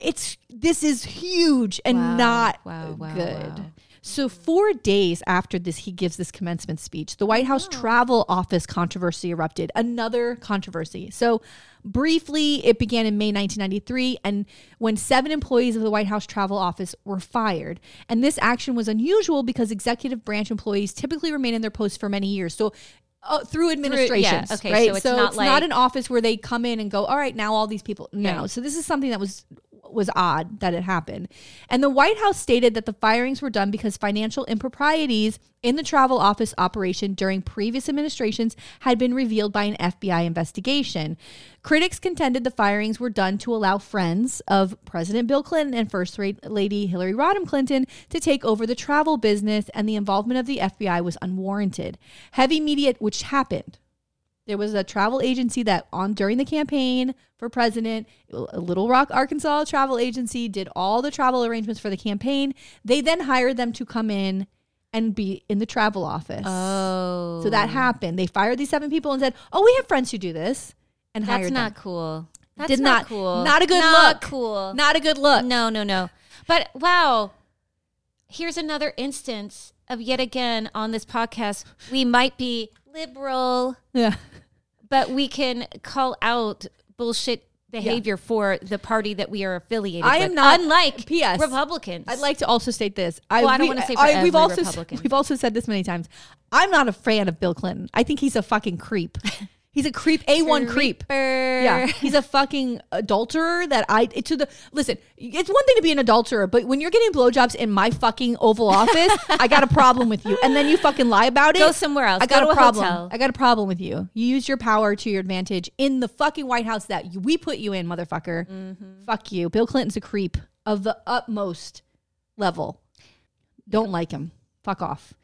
it's this is huge and Wow, not wow, wow, good. So four days after this, he gives this commencement speech. The White House travel office controversy erupted. Another controversy. So briefly, it began in May 1993, and when seven employees of the White House travel office were fired. And this action was unusual because executive branch employees typically remain in their posts for many years. So. Uh, through administrations, okay, right? so it's not it's like- not an office where they come in and go, "All right, now all these people." No, Right. so this is something that was was odd that it happened. And the White House stated that the firings were done because financial improprieties in the travel office operation during previous administrations had been revealed by an FBI investigation. Critics contended the firings were done to allow friends of President Bill Clinton and First Lady Hillary Rodham Clinton to take over the travel business, and the involvement of the FBI was unwarranted. Heavy media, which happened, there was a travel agency that on during the campaign for president, Little Rock, Arkansas travel agency did all the travel arrangements for the campaign. They then hired them to come in and be in the travel office. oh, So that oh. happened. They fired these seven people and said, "Oh, we have friends who do this," and that's hired not them. cool. That's Did not, not- cool. not a good Not look. Cool. Not a good look. No, no, no. But wow, here's another instance of yet again on this podcast. We might be liberal, Yeah. but we can call out bullshit behavior for the party that we are affiliated I with. am not- unlike P.S. Republicans. I'd like to also state this. I, Well, I don't we- wanna say for we've also Republican. we've also said this many times. I'm not a fan of Bill Clinton. I think he's a fucking creep. He's a creep, a one creep. Yeah, he's a fucking adulterer. That I to the listen. It's one thing to be an adulterer, but when you're getting blowjobs in my fucking Oval Office, I got a problem with you. And then you fucking lie about it. Go somewhere else. I got to a problem. I got a problem with you. You use your power to your advantage in the fucking White House that we put you in, motherfucker. Mm-hmm. Fuck you. Bill Clinton's a creep of the utmost level. Don't like him. Fuck off.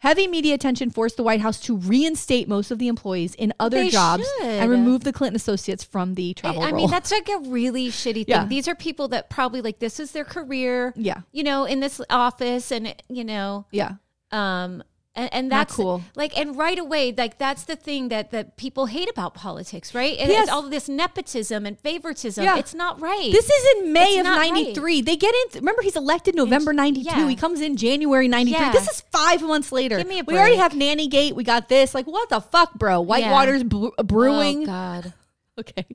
Heavy media attention forced the White House to reinstate most of the employees in other They jobs should. and remove the Clinton associates from the I, travel I role. mean, that's like a really shitty thing. Yeah. These are people that probably like this is their career. yeah, You know, in this office, and you know, yeah. um, And, and Not that's cool. Like, and right away, like that's the thing that that people hate about politics, right? And Yes. It's all this nepotism and favoritism. Yeah. It's not right. This is in May It's of not right. 93. They get in. Remember, he's elected November 92. yeah. He comes in January 93. Yeah. This is five months later. Give me a break. We already have Nanny Gate. We got this. Like, what the fuck, bro? Whitewater's bre- uh, brewing. Oh God, Okay.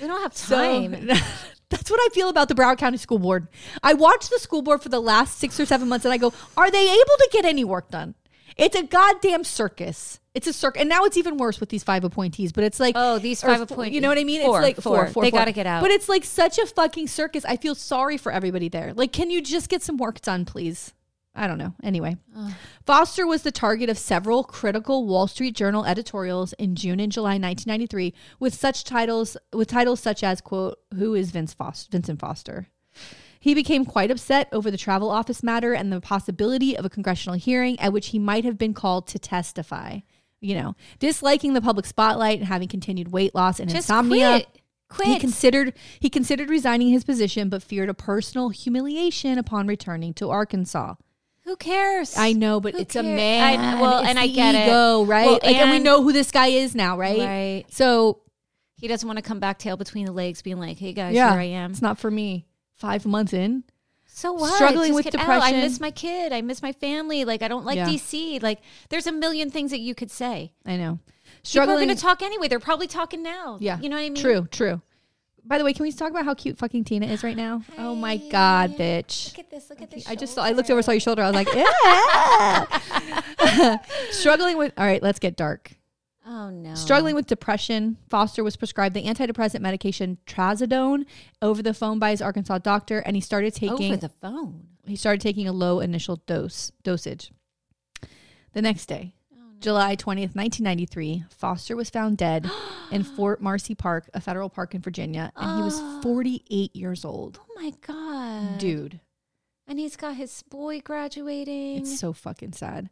we don't have So time. that's what I feel about the Broward County School Board. I watch the school board for the last six or seven months and I go, are they able to get any work done? It's a goddamn circus. It's a circus. And now it's even worse with these five appointees, but it's like, Oh, these five appointees. You know what I mean? Four, it's like four, four. four, They gotta get out. But it's like such a fucking circus. I feel sorry for everybody there. Like, can you just get some work done, please? I don't know. Anyway, Foster was the target of several critical Wall Street Journal editorials in June and July 1993 with such titles with titles such as quote Who is Vince Foster, Vincent Foster? He became quite upset over the travel office matter and the possibility of a congressional hearing at which he might have been called to testify. You know, disliking the public spotlight and having continued weight loss and Just insomnia. quit. Quit. He considered he considered resigning his position, but feared a personal humiliation upon returning to Arkansas. Who cares? I know, but Who it's a man. I- well, It's and I get it. right? Well, like, and we know who this guy is now, right? Right. So He doesn't want to come back tail between the legs, being like, "Hey guys, yeah, here I am." it's not for me. Five months in, So what? Struggling with get out. depression. I miss my kid. I miss my family. Like I don't like Yeah. DC. Like there's a million things that you could say. I know. People are going to talk anyway. They're probably talking now. yeah, You know what I mean? True, true. By the way, can we talk about how cute fucking Tina is right now? Oh my god, bitch. Look at this. Look at this. I just saw, I looked over, saw your shoulder. I was like, yeah. struggling with. All right, let's get dark. Oh no. Struggling with depression, Foster was prescribed the antidepressant medication trazodone over the phone by his Arkansas doctor, and he started taking over the phone. he started taking a low initial dose dosage. The next day, Oh, July 20th, 1993, Foster was found dead in Fort Marcy Park, a federal park in Virginia, and he was ah. 48 years old. Oh my god, Dude, And he's got his boy graduating. it's so fucking sad.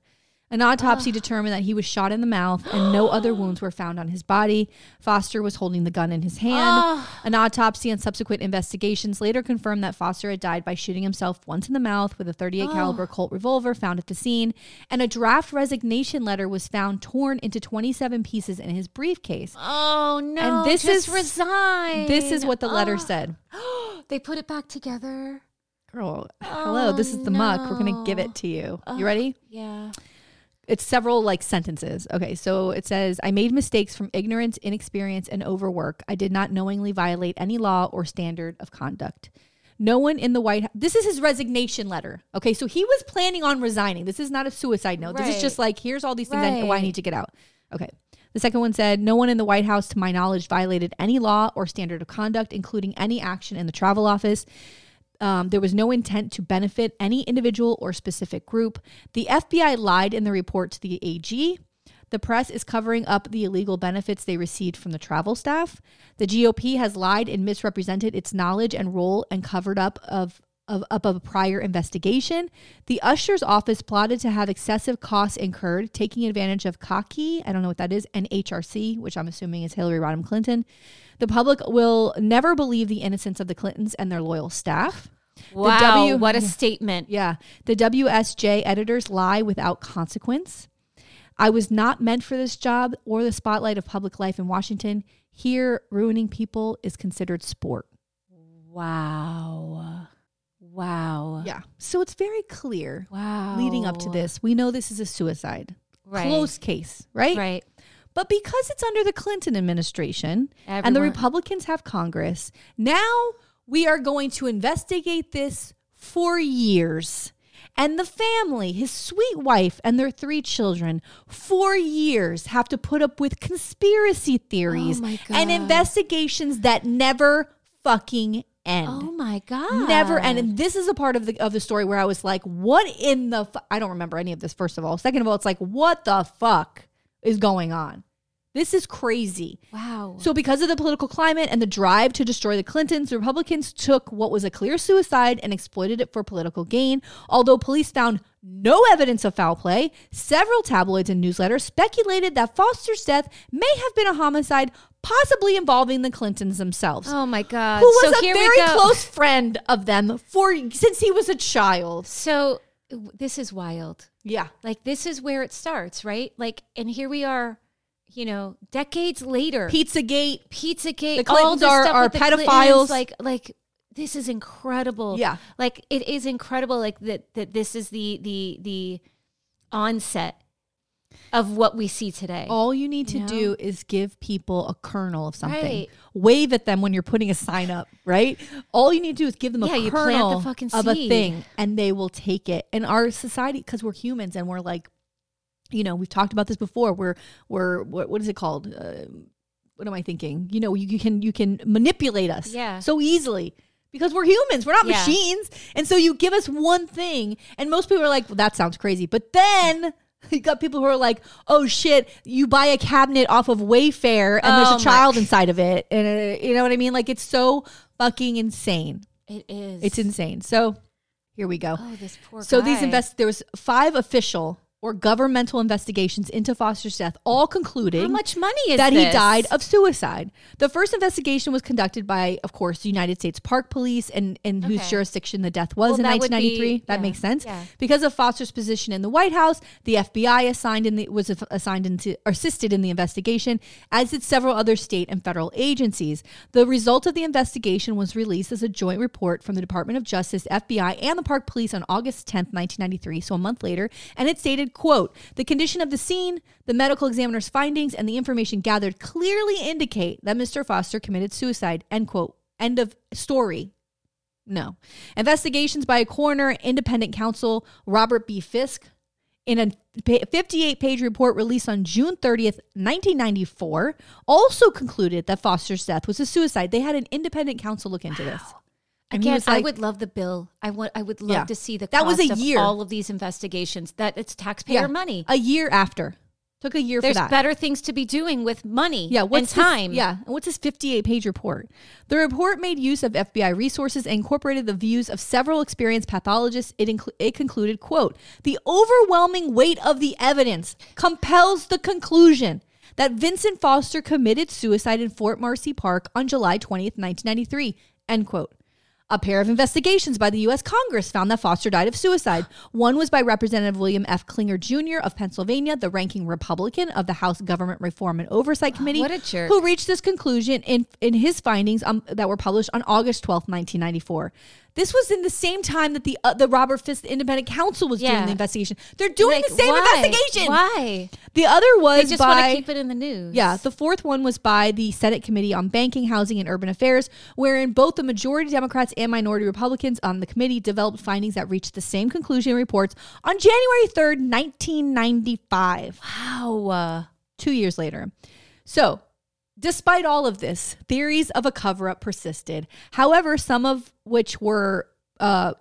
An autopsy determined that he was shot in the mouth and no other wounds were found on his body. Foster was holding the gun in his hand. Ah. An autopsy and subsequent investigations later confirmed that Foster had died by shooting himself once in the mouth with a 38 caliber Colt revolver found at the scene, and a draft resignation letter was found torn into 27 pieces in his briefcase. oh no! And this just is- resign. This is what the letter Ah. said. They put it back together. Girl, hello, this is the muck. We're going to give it to you. You ready? Yeah. It's several like sentences. Okay, so it says, I made mistakes from ignorance, inexperience, and overwork. I did not knowingly violate any law or standard of conduct. No one in the White House. This is his resignation letter. Okay, so he was planning on resigning. This is not a suicide note. This is just like, here's all these things I, why I Right. need to get out. Okay. The second one said, No one in the White House, to my knowledge, violated any law or standard of conduct, including any action in the travel office. Um, there was no intent to benefit any individual or specific group. The FBI lied in the report to the AG. The press is covering up the illegal benefits they received from the travel staff. The GOP has lied and misrepresented its knowledge and role and covered up of of up of a prior investigation. The usher's office plotted to have excessive costs incurred, taking advantage of Kaki, I don't know what that is, and HRC, which I'm assuming is Hillary Rodham Clinton. The public will never believe the innocence of the Clintons and their loyal staff. Wow. W- what a statement. Yeah. The WSJ editors lie without consequence. I was not meant for this job or the spotlight of public life in Washington. Here, ruining people is considered sport. Wow. Wow. Yeah. So it's very clear Wow. leading up to this. We know this is a suicide. Right. Close case, right? Right. But because it's under the Clinton administration and the Republicans have Congress, now we are going to investigate this for years. And the family, his sweet wife, and their three children, for years have to put up with conspiracy theories Oh and investigations that never fucking end Oh my god. never end. And this is a part of the of the story where I was like, "What in the? I don't remember any of this. First of all, second of all, it's like, what the fuck is going on? This is crazy." Wow. So, because of the political climate and the drive to destroy the Clintons, the Republicans took what was a clear suicide and exploited it for political gain. Although police found no evidence of foul play, several tabloids and newsletters speculated that Foster's death may have been a homicide, possibly involving the Clintons themselves oh my god. who was so a very close friend of them for since he was a child. So this is wild. Yeah. Like this is where it starts, right? Like, and here we are, you know, decades later. Pizzagate. Pizzagate. The all Clintons this are- stuff are with the Clintons, pedophiles. Like, like this is incredible. Yeah. Like it is incredible. Like that. That this is the the the onset of what we see today. All you need to You know? do is give people a kernel of something. Right. Wave at them when you're putting a sign up, right? All you need to do is give them a Yeah, the kernel of a thing and they will take it. And our society, because we're humans and we're like, you know, we've talked about this before. We're, we're, what, what is it called? Uh, what am I thinking? You know, you, you can, you can manipulate us Yeah. so easily. Because we're humans, we're not Yeah. machines. And so you give us one thing, and most people are like, well, that sounds crazy. But then you got people who are like, oh shit, you buy a cabinet off of Wayfair and Oh there's a child inside of it. And uh, you know what I mean? Like, it's so fucking insane. it is. It's insane. So here we go. Oh, this poor. So these invest there was five official or governmental investigations into Foster's death, all concluding How much money is that he died of suicide. The first investigation was conducted by, of course, the United States Park Police, and in whose jurisdiction the death was Well, in that 1993. be- that yeah, makes sense. yeah. Because of Foster's position in the White House, the FBI assigned in the was assigned into assisted in the investigation, as did several other state and federal agencies. The result of the investigation was released as a joint report from the Department of Justice, FBI, and the Park Police on August 10th, 1993, so a month later, and it stated, quote, the condition of the scene, the medical examiner's findings, and the information gathered clearly indicate that Mr. Foster committed suicide, end quote. End of story. No. Investigations by a coroner, independent counsel, Robert B. Fiske, in a 58 page report released on June 30th, 1994, also concluded that Foster's death was a suicide. They had an independent counsel look into this. And Again, was I would love the bill. I want. I would love Yeah. to see the. That was cost a of year. all of these investigations. That it's taxpayer Yeah. money. A year after. Took a year There's for that. better things to be doing with money. Yeah, what's and this- time? yeah, and what's this 58 page report? The report made use of FBI resources and incorporated the views of several experienced pathologists. It, inclu- it concluded, quote, the overwhelming weight of the evidence compels the conclusion that Vincent Foster committed suicide in Fort Marcy Park on July 20th, 1993, end quote. A pair of investigations by the U.S. Congress found that Foster died of suicide. One was by Representative William F. Clinger Jr. of Pennsylvania, the ranking Republican of the House Government Reform and Oversight Committee, what a jerk. who reached this conclusion in, in his findings um, that were published on August 12th, 1994. This was in the same time that the uh, the Robert Fiske Independent Counsel was doing the investigation. They're doing Like, the same why? investigation. Why? The other was They just by want to keep it in the news. yeah, the fourth one was by the Senate Committee on Banking, Housing, and Urban Affairs, wherein both the majority Democrats and minority Republicans on the committee developed findings that reached the same conclusion reports on January 3rd, 1995, Wow. Uh, two years later. So, despite all of this, theories of a cover up persisted. However, some of which were uh,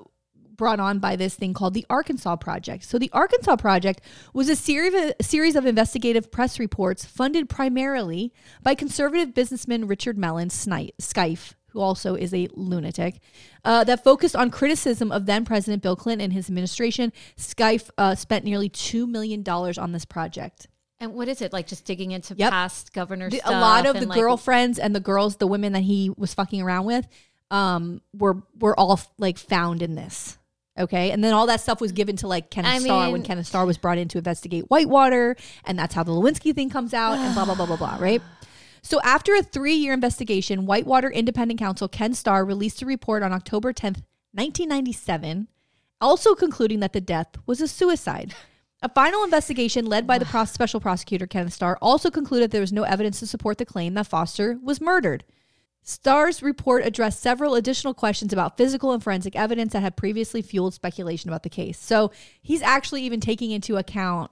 brought on by this thing called the Arkansas Project. So the Arkansas Project was a series of, investigative press reports funded primarily by conservative businessman Richard Mellon Skyfe, who also is a lunatic, uh, that focused on criticism of then President Bill Clinton and his administration. Skyfe uh, spent nearly $2 million on this project. And what is it like? Just digging into Yep. past governor The- stuff. a lot of the like, girlfriends and the girls, the women that he was fucking around with, um, were were all like found in this. Okay, and then all that stuff was given to like Kenneth I Starr when mean- Kenneth Starr was brought in to investigate Whitewater, and that's how the Lewinsky thing comes out, and blah blah blah blah blah. Right. So after a three-year investigation, Whitewater Independent Counsel Ken Starr released a report on October 10th, 1997, also concluding that the death was a suicide. A final investigation led by the pros- special prosecutor Kenneth Starr also concluded there was no evidence to support the claim that Foster was murdered. Starr's report addressed several additional questions about physical and forensic evidence that had previously fueled speculation about the case. So he's actually even taking into account.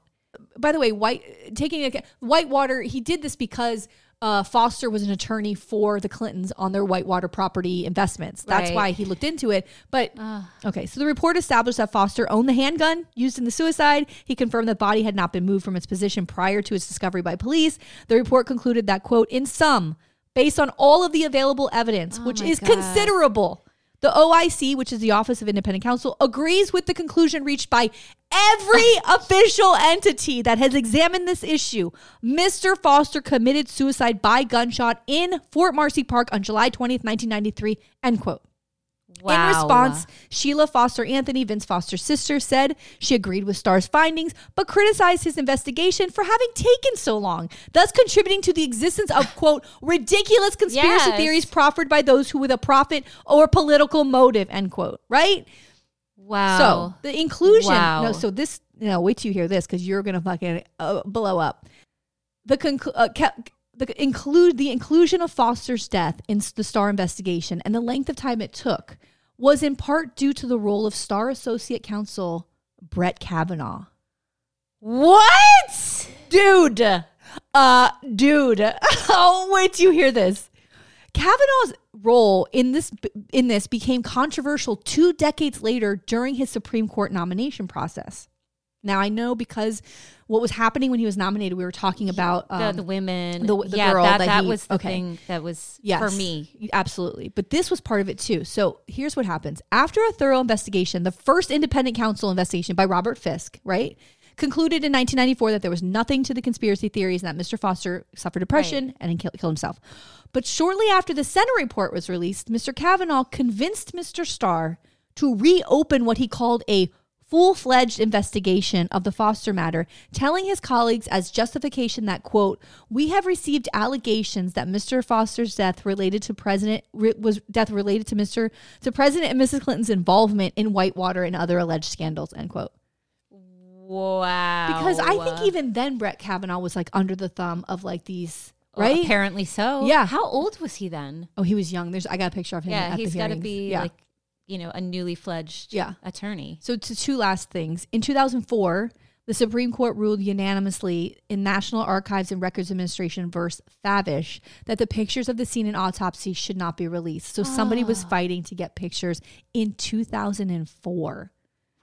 By the way, White taking account Whitewater. He did this because uh, Foster was an attorney for the Clintons on their Whitewater property investments. That's Right. why he looked into it. But okay, so the report established that Foster owned the handgun used in the suicide. He confirmed the body had not been moved from its position prior to its discovery by police. The report concluded that quote, in sum, based on all of the available evidence, which is God. considerable. The OIC, which is the Office of Independent Counsel, agrees with the conclusion reached by every official entity that has examined this issue. Mr. Foster committed suicide by gunshot in Fort Marcy Park on July 20th, 1993. End quote. Wow. In response, Sheila Foster Anthony, Vince Foster's sister, said she agreed with Starr's findings, but criticized his investigation for having taken so long, thus contributing to the existence of, quote, ridiculous conspiracy Yes. theories proffered by those who with a profit or political motive, end quote, right? Wow. So the inclusion. Wow. No, so this. No, wait till you hear this because you're gonna fucking uh, blow up. The conclu- uh, ca- the include the inclusion of Foster's death in the Starr investigation and the length of time it took was in part due to the role of Starr Associate Counsel Brett Kavanaugh. what? Dude, uh, dude. oh, wait till you hear this. Kavanaugh's role in this in this became controversial two decades later during his Supreme Court nomination process. Now I know because what was happening when he was nominated, we were talking about The, um, the women. the- the yeah, girl that, that that he- was the okay. thing that was Yes, for me. Absolutely. But this was part of it too. So here's what happens. After a thorough investigation, the first independent counsel investigation by Robert Fiske, right, concluded in 1994 that there was nothing to the conspiracy theories and that Mr. Foster suffered depression and he killed, killed himself. But shortly after the Senate report was released, Mr. Kavanaugh convinced Mr. Starr to reopen what he called a full fledged investigation of the Foster matter, telling his colleagues as justification that, quote, we have received allegations that Mr. Foster's death related to President re- was death related to Mr. to President and Mrs. Clinton's involvement in Whitewater and other alleged scandals, end quote. Wow. Because I think even then Brett Kavanaugh was like under the thumb of like these right? apparently so. Yeah. How old was he then? oh, he was young. There's I got a picture of him. Yeah, he's got to be Yeah. like, you know, a newly fledged Yeah. attorney. So, to two last things. In 2004, the Supreme Court ruled unanimously in National Archives and Records Administration versus Favish that the pictures of the scene and autopsy should not be released. So, somebody was Ah. fighting to get pictures in 2004.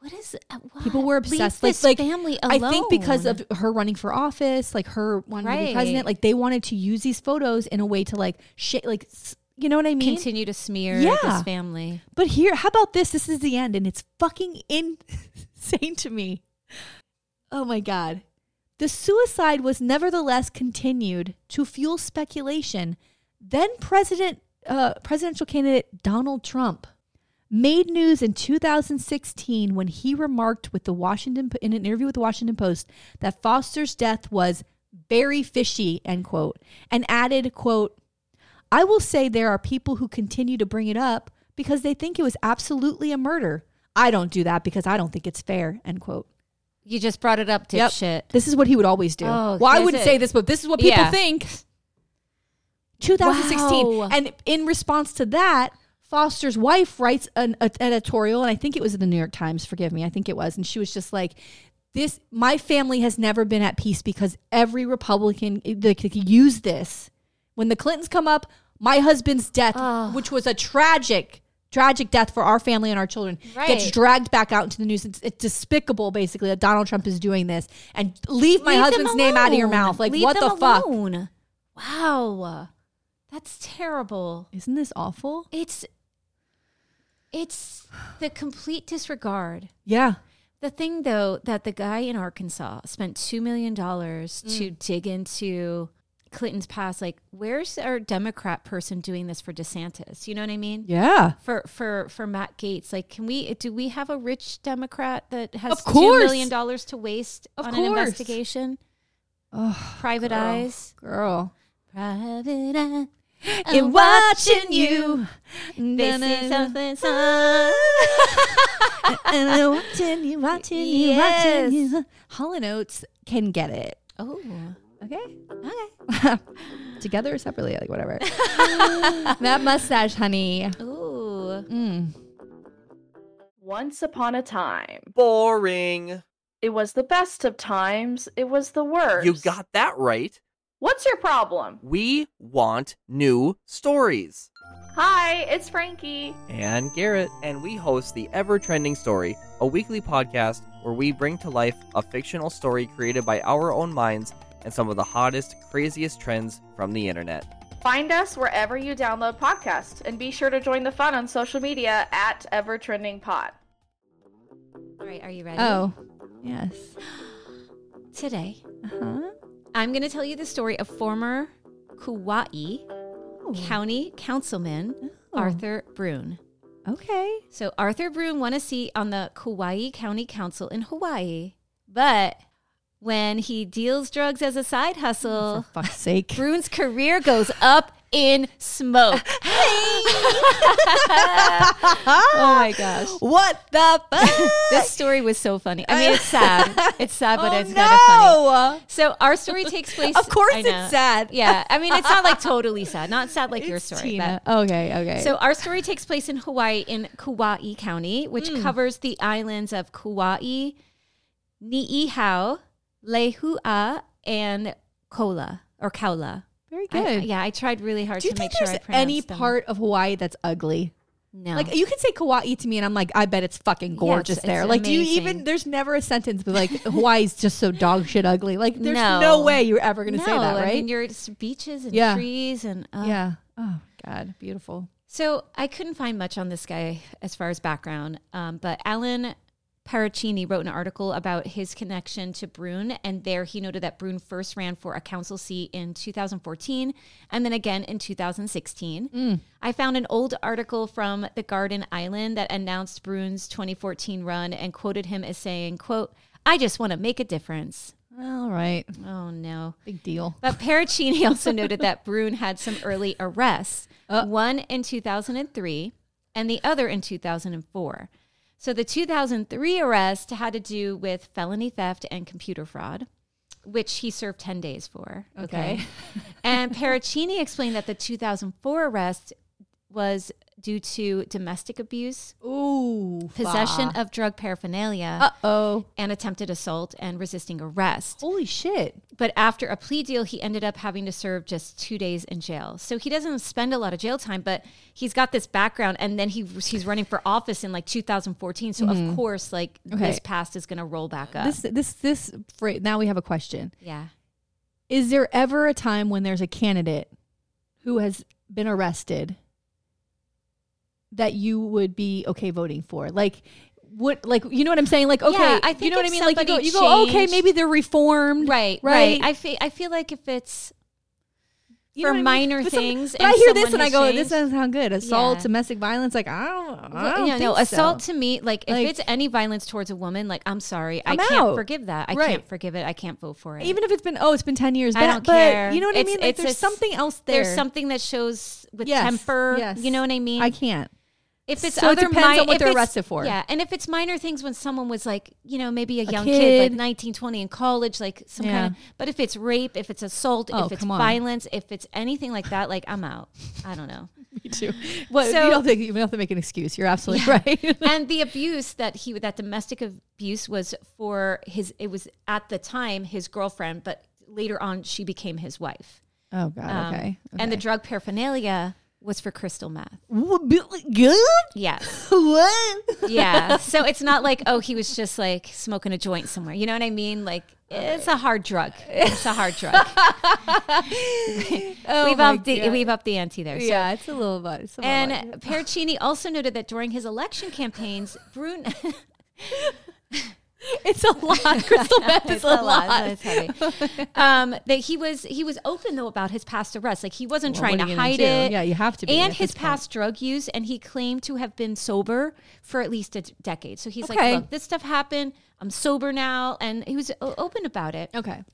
What is uh, what? People were Leave obsessed. this like, like family alone. I think because of her running for office, like her wanting to be president, like they wanted to use these photos in a way to like shit, like you know what I mean? continue to smear Yeah. this family. But here, how about this? This is the end, and it's fucking insane to me. Oh my God. The suicide was nevertheless continued to fuel speculation. Then President, uh, presidential candidate Donald Trump made news in 2016 when he remarked with the Washington in an interview with the Washington Post that Foster's death was very fishy, end quote, and added, quote, I will say there are people who continue to bring it up because they think it was absolutely a murder. I don't do that because I don't think it's fair, end quote. You just brought it up, Yep. dipshit. This is what he would always do. Oh, well, I wouldn't it? say this, but this is what people Yeah. think. 2016. Wow. And in response to that, Foster's wife writes an, an editorial, and I think it was in the New York Times, forgive me, I think it was. And she was just like, this, my family has never been at peace because every Republican eh, they could use this. When the Clintons come up, my husband's death, Oh. which was a tragic, tragic death for our family and our children, gets dragged back out into the news. It's, it's despicable, basically, that Donald Trump is doing this. And leave my Leave husband's name out of your mouth. Like, Leave what the them fuck? alone. Wow. That's terrible. Isn't this awful? It's it's the complete disregard. Yeah. The thing though that the guy in Arkansas spent 2 million dollars to Mm. dig into Clinton's past like where's our democrat person doing this for DeSantis? You know what I mean? Yeah. For for for Matt Gaetz, like can we do we have a rich democrat that has Of 2 course. million dollars to waste Of on course. an investigation? Oh, Private girl. eyes. Girl. Private eye. In I'm watching you. They see something, something. and I'm watching you, watching you, watching you. Hall and Oates can get it. Oh, Okay. okay. Together or separately, like whatever. that mustache, honey. Ooh. Mm. Once upon a time, Boring. it was the best of times, it was the worst. You got that right. What's your problem? We want new stories. Hi, it's Frankie. And Garrett, and we host the Ever Trending Story, a weekly podcast where we bring to life a fictional story created by our own minds and some of the hottest, craziest trends from the internet. Find us wherever you download podcasts and be sure to join the fun on social media at EverTrendingPod. All right, are you ready? Oh, yes. Today, Uh-huh. I'm going to tell you the story of former Kauai oh. County Councilman Oh. Arthur Brun. Okay. So Arthur Brun won a seat on the Kauai County Council in Hawaii, but when he deals drugs as a side hustle, For fuck's sake. Brun's career goes up in smoke. oh my gosh. What the fuck? This story was so funny. I mean, it's sad. It's sad, but oh, it's kind of funny. no. So our story takes place. Of course it's sad. Yeah, I mean, it's not like totally sad. Not sad like your story, Okay, okay. So our story takes place in Hawaii in Kauai County, which Hmm. covers the islands of Kauai, Niihau, Lehua, and Kola or Kaula. very I- good. yeah, I tried really hard Do to make sure I pronounced any them. part of Hawaii that's ugly? No, Like you can say Kauai to me, and I'm like, I bet it's fucking gorgeous it's there. Like, do you even? There's never a sentence, but like Hawaii's just so dog shit ugly. Like, there's no, No. way you're ever gonna no, say that, I right? mean, you're beaches and Yeah. trees and uh, yeah. Oh God, beautiful. So I couldn't find much on this guy as far as background, um, but Alan Parachini wrote an article about his connection to Brun, and there he noted that Brun first ran for a council seat in 2014 and then again in 2016. I found an old article from the Garden Island that announced Brun's 2014 run and quoted him as saying, "quote I just want to make a difference." All right, Oh no. big deal. But Parachini also noted that Brun had some early arrests, Uh. one in 2003 and the other in 2004. So the 2003 arrest had to do with felony theft and computer fraud, which he served 10 days for. Okay. Okay. and Parachini explained that the 2004 arrest was due to domestic abuse, Ooh, possession of drug paraphernalia, Uh oh. and attempted assault and resisting arrest. Holy shit. But after a plea deal, he ended up having to serve just two days in jail. So he doesn't spend a lot of jail time, but he's got this background, and then he he's running for office in like 2014. So of course, like Mm-hmm. Okay. this past is going to roll back up. This this this. Now we have a question. yeah. Is there ever a time when there's a candidate who has been arrested that you would be okay voting for? Like, what, like, you know what I'm saying? Like, okay, Yeah, I you know what I mean? Like, you go, you go, oh, okay, maybe they're reformed, Right, Right. right. I feel I feel like if it's You for what I mean? minor But some- things but I hear this and I go, changed- this doesn't sound good. Assault, Yeah. domestic violence, like, I don't, I don't you know, no, think so. assault to me, like if Like- it's any violence towards a woman, like I'm sorry, I'm I can't out. forgive that. I Right. can't forgive it. I can't vote for it. Even if it's been, oh, it's been 10 years. I but- don't but care. You know what I mean? Like, it's there's something else there. There's something that shows with Yes, temper. yes. You know what I mean? I can't. If it's So it other depends mi- on what they're arrested for. Yeah, and if it's minor things when someone was like, you know, maybe a young kid. kid, like 19, 20 in college, like some Yeah. kind of. But if it's rape, if it's assault, Oh, if it's violence, if it's anything like that, like I'm out. I don't know. Me too. Well, So- you don't think you don't have to make an excuse. You're absolutely right. and the abuse that he that domestic abuse was for his. It was at the time his girlfriend, but later on she became his wife. oh God. Um, okay. And the drug paraphernalia was for crystal meth. What, Billy good? Yes. what? Yeah. so it's not like, oh, he was just like smoking a joint somewhere. You know what I mean? Like it's a hard drug. It's a hard drug. Oh we've upped the we've upped the ante there. So- Yeah, it's a little bit. And bit. Parachini also noted that during his election campaigns, Brun it's a lot. Crystal meth is It's a, lot. It's heavy. um, that he was he was open though about his past arrests. Like he wasn't Well, trying to are you gonna hide it. Yeah, you have to be And his this point. past drug use, and he claimed to have been sober for at least a d- decade. So he's Okay. like, "Look, this stuff happened. I'm sober now," and he was o- open about it. Okay.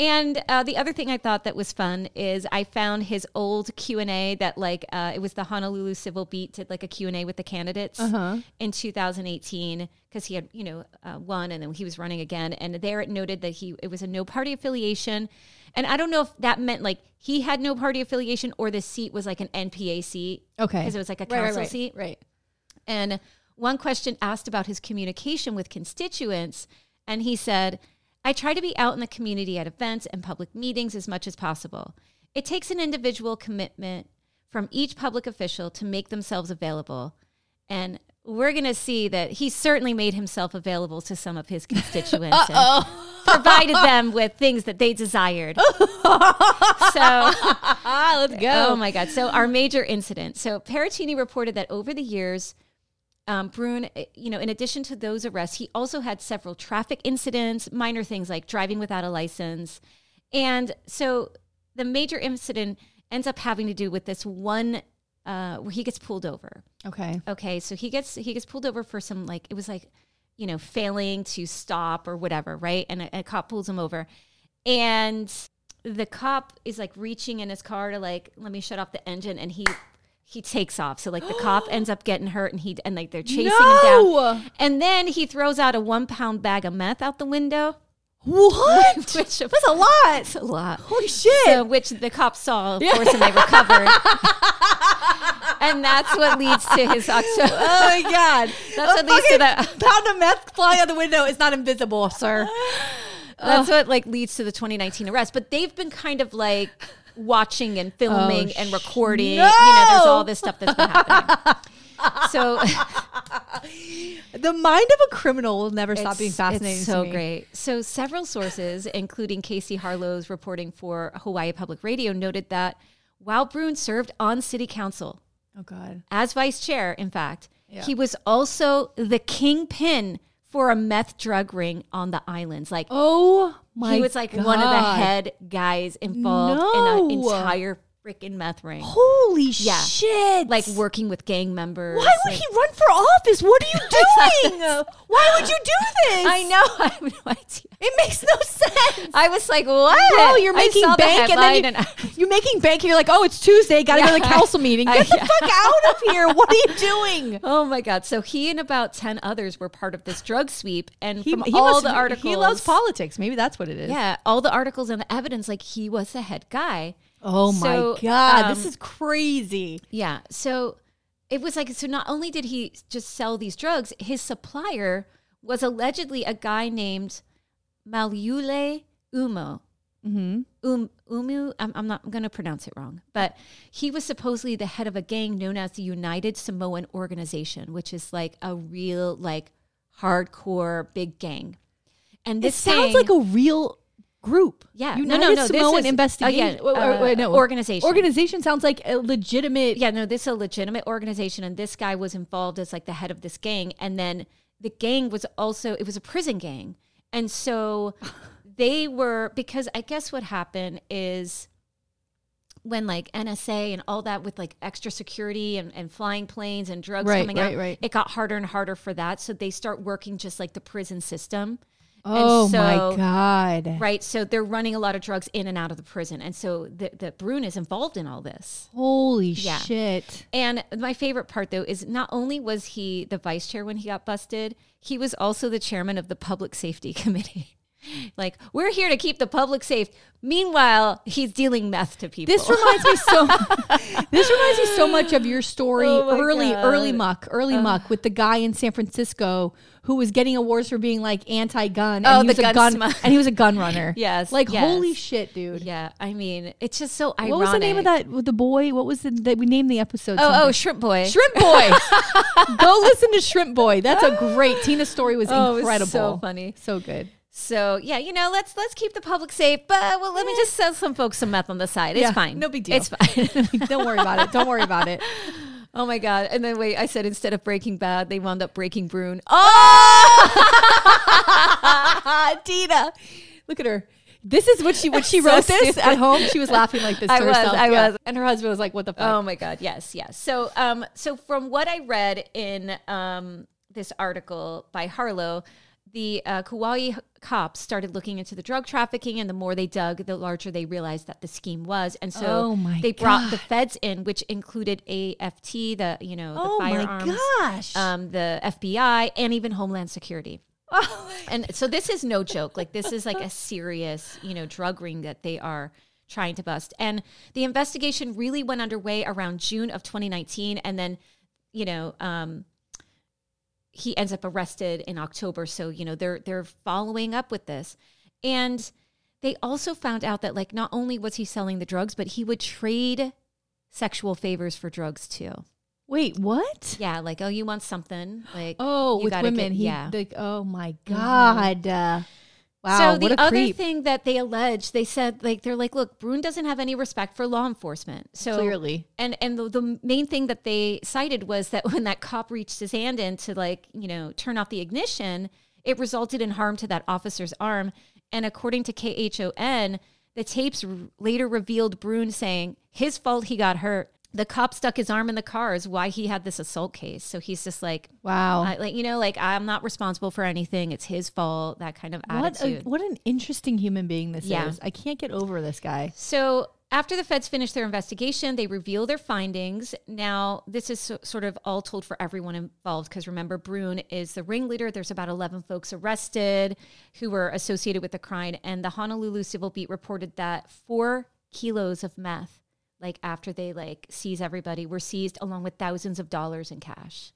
And uh, the other thing I thought that was fun is I found his old Q and A that like uh, it was the Honolulu Civil Beat did like a Q and A with the candidates Uh-huh. in 2018 because he had you know uh, won and then he was running again and there it noted that he it was a no party affiliation and I don't know if that meant like he had no party affiliation or the seat was like an NPA seat Okay. because it was like a Right, right, council right, seat Right. and one question asked about his communication with constituents, and he said, I try to be out in the community at events and public meetings as much as possible. It takes an individual commitment from each public official to make themselves available. And we're going to see that he certainly made himself available to some of his constituents and provided them with things that they desired. so let's go. Oh my God. So, our major incident. So, Parachini reported that over the years, um, Brun, eh, you know, in addition to those arrests, he also had several traffic incidents, minor things like driving without a license. And so, the major incident ends up having to do with this one uh, where he gets pulled over. Okay. Okay, so he gets he gets pulled over for some like it was like, you know, failing to stop or whatever, right? And a, a cop pulls him over, and the cop is like reaching in his car to like let me shut off the engine, and he he takes off. So like the cop ends up getting hurt, and he and like they're chasing him down, and then he throws out a one pound bag of meth out the window. What? Which That's a lot. That's a lot. Holy shit. So, which the cops saw, of course, and they recovered. and that's what leads to his October. oh my god. That's what leads to the- pound of meth flying out the window is not invisible, sir. That's what like leads to the 2019 arrest. But they've been kind of like watching and filming Oh, and sh- recording. You know, there's all this stuff that's been happening. so The mind of a criminal will never stop being fascinating. It's so great. So several sources, including Casey Harlow's reporting for Hawaii Public Radio, noted that while Brun served on city council Oh god. as vice chair, in fact, Yeah. he was also the kingpin for a meth drug ring on the islands. Like Oh my he was like one of the head guys involved in an entire freaking meth ring. Holy Yeah. shit. Like working with gang members. Why would like- he run for office? What are you doing? Why would you do this? I know. I have no idea. It makes no sense. I was like, what? Bro, you're making saw the bank and then you, you're making bank and you're like, oh, it's Tuesday, gotta go to the Yeah. council meeting. I- Get the yeah. fuck out of here. What are you doing? Oh my God! So he and about ten others were part of this drug sweep, and He, from he all must- the articles, He loves politics. Maybe that's what it is. Yeah, all the articles and the evidence, like he was the head guy. Oh So, my god, this um, is crazy. Yeah. So it was like so. Not only did he just sell these drugs, his supplier was allegedly a guy named Maliule Umo. Mm-hmm. Um, Umu, I'm, I'm not going to pronounce it wrong, but he was supposedly the head of a gang known as the United Samoan Organization, which is like a real, like, hardcore big gang. And It this sounds gang- like a real group. Yeah. No, United no, no, this Samoan is- investigation. or- uh, no, organization. Organization sounds like a legitimate. yeah, no, this is a legitimate organization, and this guy was involved as like the head of this gang, and then the gang was also it was a prison gang, and so they were because I guess what happened is when like NSA and all that with like extra security and, and flying planes and drugs Right, coming right, out, right. it got harder and harder for that. So they start working just like the prison system. Oh so- my god. Right. So they're running a lot of drugs in and out of the prison. And so the, the Brun is involved in all this. Holy Yeah. shit. And my favorite part, though, is not only was he the vice chair when he got busted, he was also the chairman of the public safety committee. Like, we're here to keep the public safe. Meanwhile, he's dealing meth to people. This reminds me so. this reminds me so much of your story, Oh early, God. early muck, early uh. muck, with the guy in San Francisco who was getting awards for being like anti-gun. Oh, and he the was a gun gun, and he was a gun runner. Yes, like yes. holy shit, dude. yeah, I mean, it's just so ironic. What was the name of that? With the boy? What was the that we named the episode? Oh, oh. Shrimp Boy. Shrimp Boy. Go listen to Shrimp Boy. That's a great. Tina's story was Oh, it was incredible. so funny. So good. So yeah, you know, let's let's keep the public safe, but well, let me just sell some folks some meth on the side. It's Yeah, fine. no big deal. It's fine. Don't worry about it. Don't worry about it. oh my god! And then wait, I said instead of Breaking Bad, they wound up Breaking Brun. Ah, Tina, look at her. This is what she when she So wrote this stupid. at home. She was laughing like this. To I was, herself. I Yeah. was. and her husband was like, "What the fuck?" Oh my god, yes, yes. So um so from what I read in um this article by Harlow, the uh, Kauai cops started looking into the drug trafficking and the more they dug, the larger they realized that the scheme was. And so Oh my they brought the feds in, which included AFT, the you know, the Oh my firearms, gosh. um, the FBI, and even Homeland Security. Oh and so this is no joke. Like this is like a serious, you know, drug ring that they are trying to bust. And the investigation really went underway around June of 2019, and then, you know, um, he ends up arrested in October. So you know they're they're following up with this, and they also found out that like not only was he selling the drugs, but he would trade sexual favors for drugs too. Wait, what? Yeah, like oh, you want something? Like Oh, you with women. get- he, yeah. the- oh my god. Uh, wow. so the other creep. thing that they alleged, they said like they're like, look, Brun doesn't have any respect for law enforcement. So Clearly. and and the, the main thing that they cited was that when that cop reached his hand in to like you know turn off the ignition, it resulted in harm to that officer's arm. And according to KHON, the tapes r- later revealed Brun saying his fault he got hurt. The cop stuck his arm in the car is why he had this assault case. So he's just like, Wow. I, like you know, like I'm not responsible for anything. It's his fault. That kind of what a, attitude. what an interesting human being this Yeah. is. I can't get over this guy. So after the feds finish their investigation, they reveal their findings. Now, this is so, sort of all told for everyone involved because remember, Brun is the ringleader. There's about 11 folks arrested who were associated with the crime. And the Honolulu Civil Beat reported that four kilos of meth, like after they like seize everybody, were seized along with thousands of dollars in cash.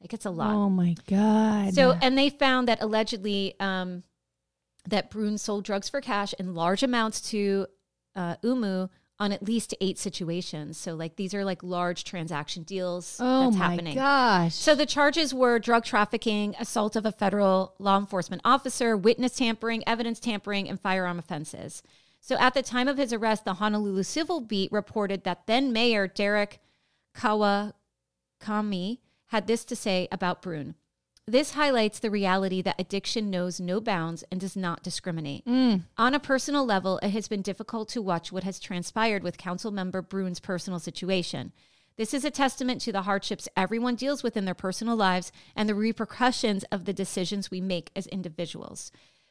Like it's a lot. Oh my god. So, and they found that allegedly um, that Brun sold drugs for cash in large amounts to uh, Umu on at least eight situations. So, like these are like large transaction deals oh that's my happening. gosh. So the charges were drug trafficking, assault of a federal law enforcement officer, witness tampering, evidence tampering, and firearm offenses. So at the time of his arrest, the Honolulu Civil Beat reported that then Mayor Derek Kawakami had this to say about Brun. This highlights the reality that addiction knows no bounds and does not discriminate. Mm. On a personal level, it has been difficult to watch what has transpired with council member Brun's personal situation. This is a testament to the hardships everyone deals with in their personal lives and the repercussions of the decisions we make as individuals.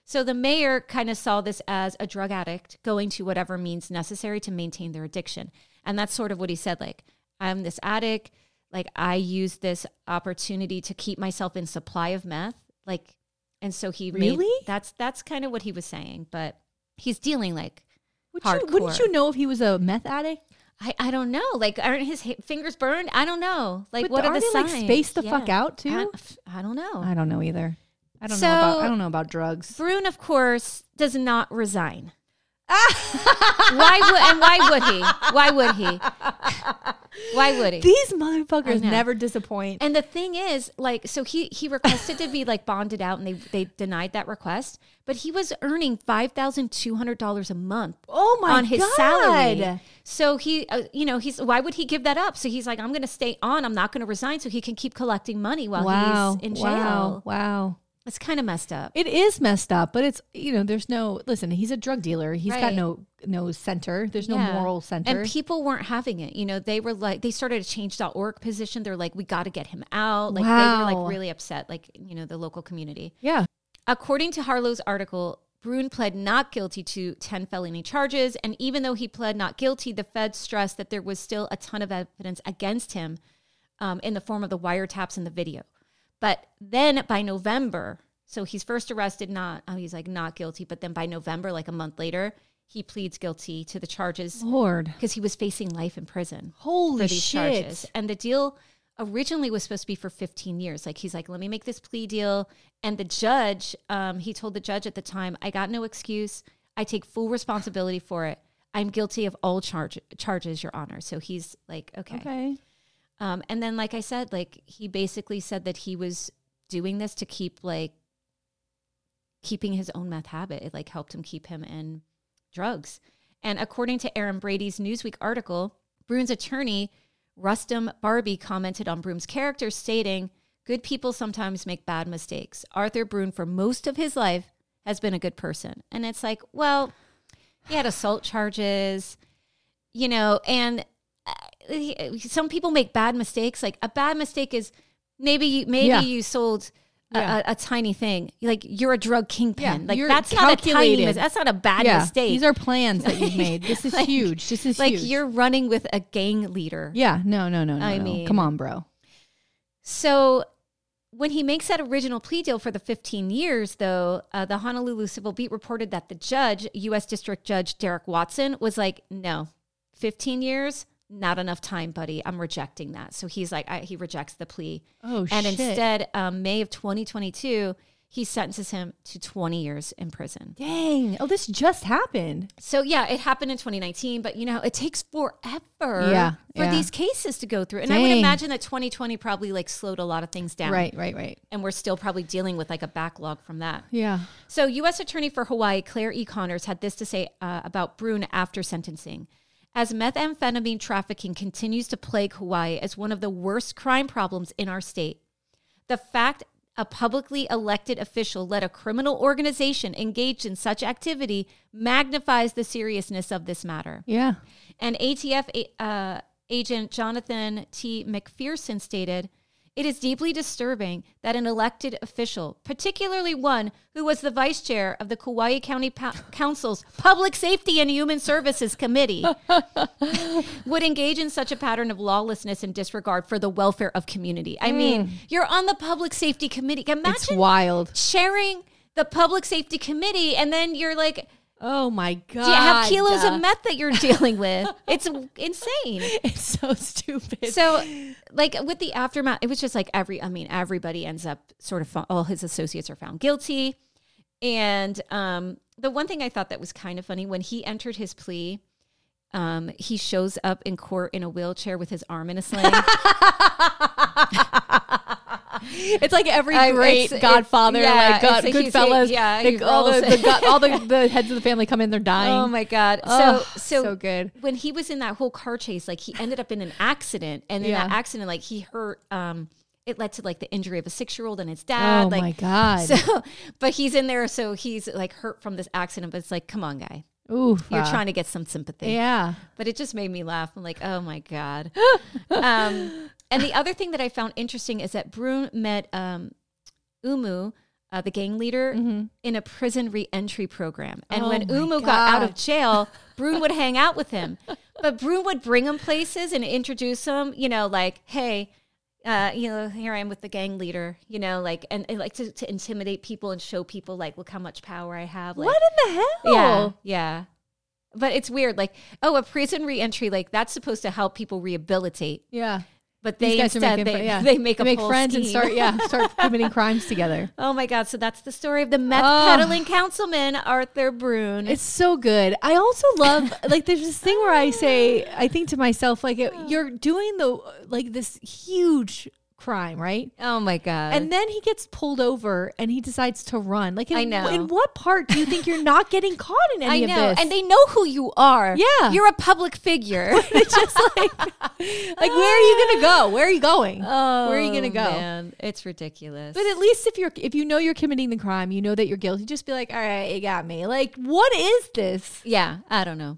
So the mayor kind of saw this as a drug addict going to whatever means necessary to maintain their addiction. And that's sort of what he said like, I'm this addict, like I use this opportunity to keep myself in supply of meth, like and so he made Really? that's that's kind of what he was saying, but he's dealing like Would you, wouldn't you know if he was a meth addict? I, I don't know. Like, aren't his hi- fingers burned? I don't know. Like, But what are the they, like, signs? spaced the fuck out, too? I, I don't know. I don't know either. I don't So- know about I don't know about drugs. Brun, of course, does not resign. why would and why would he? Why would he? Why would he? These motherfuckers never disappoint. And the thing is, like, so he he requested to be like bonded out, and they they denied that request. But he was earning five thousand two hundred dollars a month. Oh my on his God. salary. So he, uh, you know, he's why would he give that up? So he's like, I'm going to stay on. I'm not going to resign, so he can keep collecting money while wow. he's in jail. Wow. Wow. It's kind of messed up. It is messed up, but it's you know, there's no listen, he's a drug dealer. He's got no no center. There's no Yeah. moral center. And people weren't having it. You know, they were like, they started a change.org position. They're like, we got to get him out. Like, they were like really upset, like, you know, the local community. yeah. According to Harlow's article, Brun pled not guilty to 10 felony charges. And even though he pled not guilty, the feds stressed that there was still a ton of evidence against him um, in the form of the wiretaps and the video. But then by November, so he's first arrested, not, oh, he's like not guilty. But then by November, like a month later, he pleads guilty to the charges Lord. because he was facing life in prison Holy for these shit. charges. And the deal originally was supposed to be for 15 years. Like he's like, let me make this plea deal. And the judge, um, he told the judge at the time, I got no excuse. I take full responsibility for it. I'm guilty of all charge- charges, Your Honor. So he's like, okay. Okay. Um, and then, like I said, like he basically said that he was doing this to keep like keeping his own meth habit. It like helped him keep him in drugs. And according to Erin Brady's Newsweek article, Brun's attorney, Rustam Barbee, commented on Brun's character, stating, Good people sometimes make bad mistakes. Arthur Brun, for most of his life, has been a good person. And it's like, well, he had assault charges, you know, and some people make bad mistakes. Like a bad mistake is maybe maybe Yeah. you sold a, Yeah. a, a tiny thing. Like you're a drug kingpin. Yeah, like that's not a tiny calculated. mis- that's not a bad yeah. mistake. These are plans that you've made. This is Like- huge. This is like huge. you're running with a gang leader. Yeah, no, no, no, no. I no. mean- come on, bro. So when he makes that original plea deal for the 15 years, though, uh, the Honolulu Civil Beat reported that the judge, U.S. District Judge Derrick Watson, was like, no, 15 years, not enough time, buddy. I'm rejecting that. So he's like, I, he rejects the plea. Oh and shit. instead, um, May of 2022, he sentences him to 20 years in prison. Dang. Oh, this just happened. So yeah, it happened in 2019, but you know, it takes forever Yeah, for yeah. these cases to go through. And I would imagine that 2020 probably like slowed a lot of things down. Right, right, right. And we're still probably dealing with like a backlog from that. Yeah. So, U.S. Attorney for Hawaii Clare E. Connors had this to say uh, about Brun after sentencing. As methamphetamine trafficking continues to plague Hawaii as one of the worst crime problems in our state, the fact a publicly elected official led a criminal organization engaged in such activity magnifies the seriousness of this matter. Yeah. And ATF uh, Agent Jonathan T. McPherson stated, it is deeply disturbing that an elected official, particularly one who was the vice chair of the Kauai County pa- Council's Public Safety and Human Services Committee, would engage in such a pattern of lawlessness and disregard for the welfare of community. I hmm. mean, you're on the Public Safety Committee. It's Imagine wild. chairing the Public Safety Committee and then you're like, Oh my god. do you have kilos of meth that you're dealing with? It's insane. It's so stupid. So, like with the aftermath, it was just like every, I mean, everybody ends up sort of, all his associates are found guilty. And um, the one thing I thought that was kind of funny when he entered his plea, um, he shows up in court in a wheelchair with his arm in a sling. it's like every I- great it's- Godfather, yeah, like God, Goodfellas. yeah, like all the, the. God- all the, the heads of the family come in, they're dying. oh my God. Oh, so, so, so good. when he was in that whole car chase, like he ended up in an accident. And in Yeah. that accident, like he hurt, um, it led to like the injury of a six year old and his dad. Oh like, my God. So, but he's in there, so he's like hurt from this accident. But it's like, come on, guy, Oof. you're trying to get some sympathy. Yeah. But it just made me laugh. I'm like, oh my god. um, and the other thing that I found interesting is that Brun met um, Umu. Uh, the gang leader in a prison reentry program. And Mm-hmm. Oh when Umu got out of jail, Brun would hang out with him. But Brun would bring him places and introduce him, you know, like, hey, uh, you know, here I am with the gang leader, you know, like, and, and like to, to intimidate people and show people, like, look how much power I have. Like, What in the hell? yeah, yeah. But it's weird, like, oh, a prison reentry, like that's supposed to help people rehabilitate. Yeah. But they instead making they, yeah. they make They a make friends and start yeah start committing crimes together. Oh my god! So that's the story of the meth Oh. peddling councilman Arthur Brun. It's so good. I also love like there's this thing where I say I think to myself like it- oh. you're doing the like this huge crime, right? oh my god! And then he gets pulled over and he decides to run. Like, in, I know. In what part do you think you're not getting caught in I any know, of this? and they know who you are. Yeah. you're a public figure. it's just like, like, where are you gonna go? Where are you going? oh, where are you gonna oh, go? Man, it's ridiculous. But at least if you're if you know you're committing the crime, you know that you're guilty. Just be like, all right, you got me. Like, what is this? yeah, I don't know.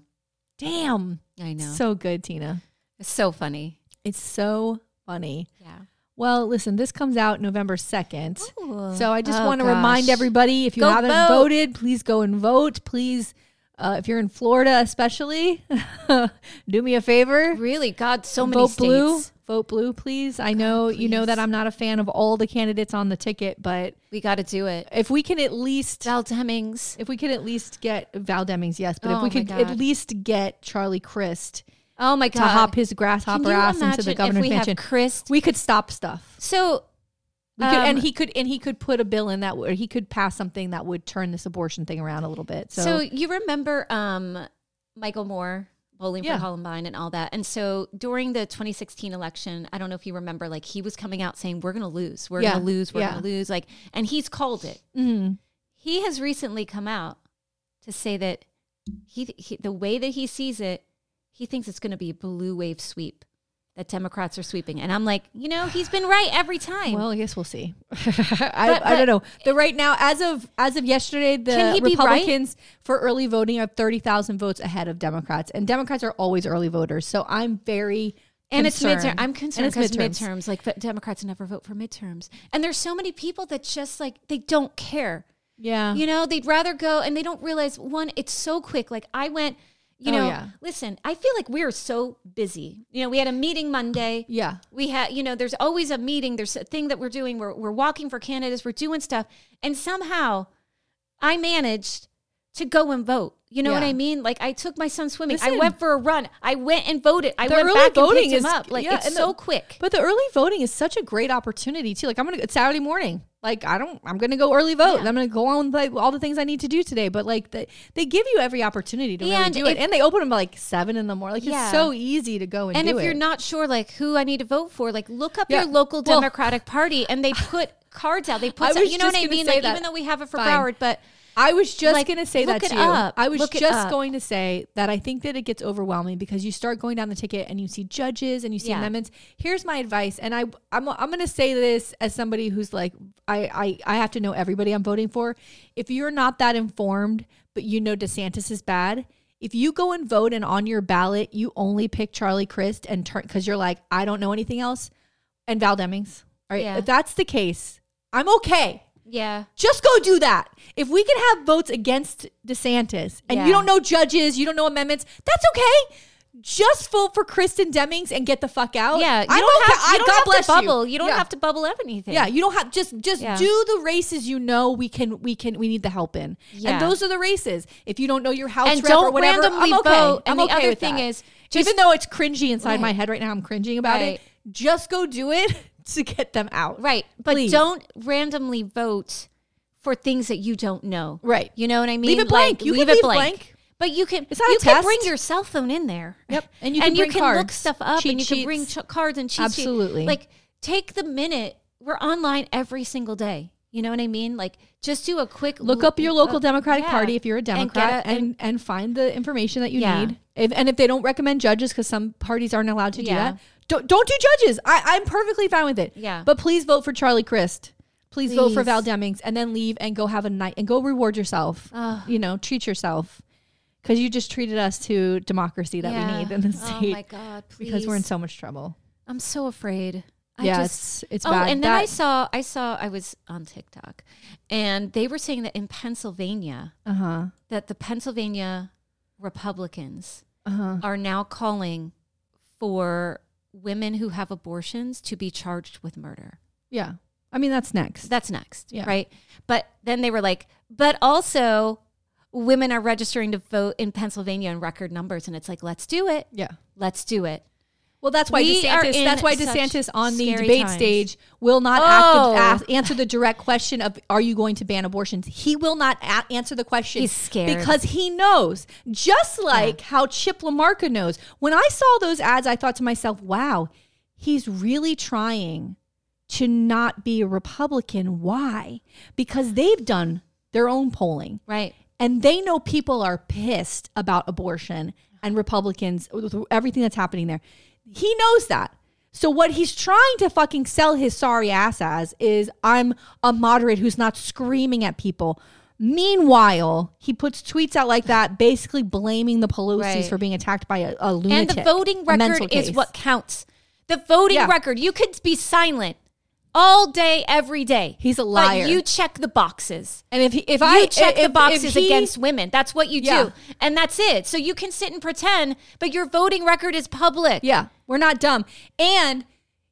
Damn, I know. so good, Tina. it's so funny. It's so funny. Yeah. Well, listen, this comes out November 2nd. Ooh. So I just Oh, want to remind everybody if you Go haven't vote. voted, please go and vote. Please, uh, if you're in Florida, especially, do me a favor. Really, God, so many vote states. blue. Vote blue, please. I know you know that. I'm not a fan of all the candidates on the ticket, but We got to do it. if we can at least Val Demings. if we could at least get Val Demings, yes, but Oh if we could God. at least get Charlie Crist Oh my god! to hop his grasshopper ass into the governor's we mansion, Chris? we could stop stuff. So, We could, and Um, he could, and he could put a bill in that, or he could pass something that would turn this abortion thing around a little bit. So, so, you remember um, Michael Moore bowling Yeah. for Columbine and all that. And so during the 2016 election, I don't know if you remember, like he was coming out saying, "We're going to lose. We're Yeah. going to lose. We're Yeah. going to lose." Like, and he's called it. mhm. He has recently come out to say that he, he the way that he sees it, he thinks it's going to be a blue wave sweep. That Democrats are sweeping, and I'm like, you know, he's been right every time. well, I guess we'll see. I, But- I don't know. The right now, as of as of yesterday, the Can he be right? Republicans for early voting are thirty thousand votes ahead of Democrats, and Democrats are always early voters. So I'm very And it's midterm. I'm concerned because midterms. midterms. like but Democrats never vote for midterms, and there's so many people that just like they don't care. Yeah, You know, they'd rather go, and they don't realize one, it's so quick. Like I went, you Oh, know, yeah. listen, I feel like we're so busy. You know, we had a meeting Monday. yeah. We had, you know, there's always a meeting. There's a thing that we're doing. We're we're walking for candidates. We're doing stuff, and somehow, I managed to go and vote. You know what I mean? Like I took my son swimming. I went for a run. I went and voted. I went early back and voting picked him up. Like yeah, it's so the- quick. But the early voting is such a great opportunity too. Like I'm gonna it's Saturday morning. Like I don't I'm gonna go early vote. and I'm gonna go on like all the things I need to do today. But like they they give you every opportunity to really And do it. And they open them like seven in the morning. Like Yeah. it's so easy to go and, And if you're not sure, like who I need to vote for, like look up Yeah. your local Well- Democratic Party, and they put cards out. They put, some, you know what I mean? Like that. even though we have it for Fine. Broward, but I was just Like, gonna say look that to you. up. I was Look just going to say that I think that it gets overwhelming because you start going down the ticket and you see judges and you see Yeah. amendments. Here's my advice, and I I'm I'm gonna say this as somebody who's like I I I have to know everybody I'm voting for. If you're not that informed, but you know DeSantis is bad. if you go and vote and on your ballot you only pick Charlie Crist and turn because you're like, I don't know anything else, and Val Demings. All right. Yeah. If that's the case, I'm okay. Yeah. Just go do that. If we can have votes against DeSantis and Yeah. you don't know judges, you don't know amendments, that's okay. Just vote for Kristen Demings and get the fuck out. Yeah. You I'm don't have, you I- don't God have bless to bubble. You, You, don't Yeah. have to bubble up anything. Yeah, you don't have just just Yeah. do the races you know we can we can we need the help in. Yeah. And those are the races. If you don't know your house And rep don't whatever, randomly I'm okay. vote. I'm And the okay other with thing that. is, just- even though it's cringy inside my head right now, I'm cringing about Right. it. Just go do it to get them out. Right. But Please. don't randomly vote for things that you don't know. Right. You know what I mean? Leave it blank. You leave can it leave blank. blank. But you can It's not a you can bring your cell phone in there. Yep. And you can bring look cards, stuff up cheat and you can bring ch- cards and cheat sheets. Absolutely. Like take the minute. We're online every single day. You know what I mean? Like just do a quick Look up your local Democratic yeah. Party if you're a And Democrat a- and, and- and, find the information that you Yeah. need. If, and if they don't recommend judges, because some parties aren't allowed to do that, don't, don't do judges. I, I'm perfectly fine with it. Yeah. But please vote for Charlie Crist. Please, vote for Please. Val Demings and then leave and go have a night and go reward yourself. Ugh. You know, treat yourself. Because you just treated us to democracy that we need in the state. Oh state. my god, please. because we're in so much trouble. I'm so afraid. I yeah, just, it's, it's oh, bad. and then I That- saw, I saw, I was on TikTok, and they were saying that in Pennsylvania, uh-huh. that the Pennsylvania Republicans Uh-huh. are now calling for women who have abortions to be charged with murder. Yeah. I mean, that's next. That's next, Yeah. right? But then they were like, but also women are registering to vote in Pennsylvania in record numbers, and it's like, let's do it. yeah. Let's do it. Well, that's why We DeSantis. That's why DeSantis on the debate times. stage will not Oh. ask, ask, answer the direct question of "Are you going to ban abortions?" He will not a- answer the question. He's scared. because he knows, just like how Chip LaMarca knows. When I saw those ads, I thought to myself, "Wow, he's really trying to not be a Republican. Why? Because they've done their own polling." Right. and they know people are pissed about abortion and Republicans, with everything that's happening there. He knows that. So what he's trying to fucking sell his sorry ass as is I'm a moderate who's not screaming at people. Meanwhile, he puts tweets out like that, basically blaming the Pelosi's Right. for being attacked by a, a And the voting record is case. what counts. The voting Yeah. record, you could be silent all day, every day. He's a But liar. you check the boxes. And if he, if you I check if, the if boxes he- against women. That's what you Yeah. do. And that's it. So you can sit and pretend, but your voting record is public. Yeah, we're not dumb. And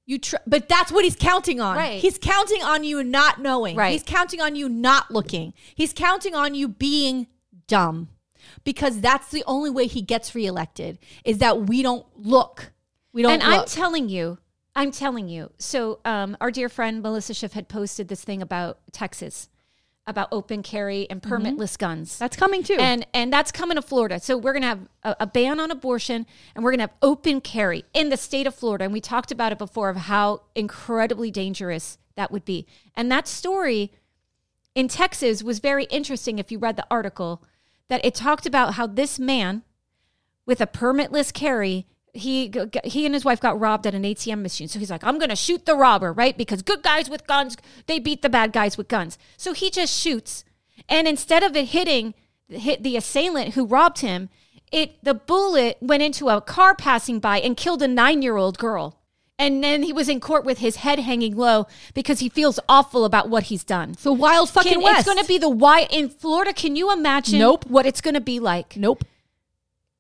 you tr- but that's what he's counting on. Right. He's counting on you not knowing. Right. He's counting on you not looking. He's counting on you being dumb. Because that's the only way he gets reelected is that we don't look. We don't and I'm telling you, I'm telling you. So, um, our dear friend Melissa Schiff had posted this thing about Texas, about open carry and permitless guns. that's coming too. and and that's coming to Florida. So we're gonna have a, a ban on abortion, and we're gonna have open carry in the state of Florida. And we talked about it before of how incredibly dangerous that would be. And that story in Texas was very interesting. If you read the article, that it talked about how this man with a permitless carry. He he and his wife got robbed at an ATM machine. So he's like, I'm gonna shoot the robber, right? Because good guys with guns, they beat the bad guys with guns. So he just shoots, and instead of it hitting hit the assailant who robbed him, it the bullet went into a car passing by and killed a nine year old girl. And then he was in court with his head hanging low because he feels awful about what he's done. the wild fucking Can- west. It's going to be the why in Florida. Can you imagine Nope. what it's going to be like? Nope.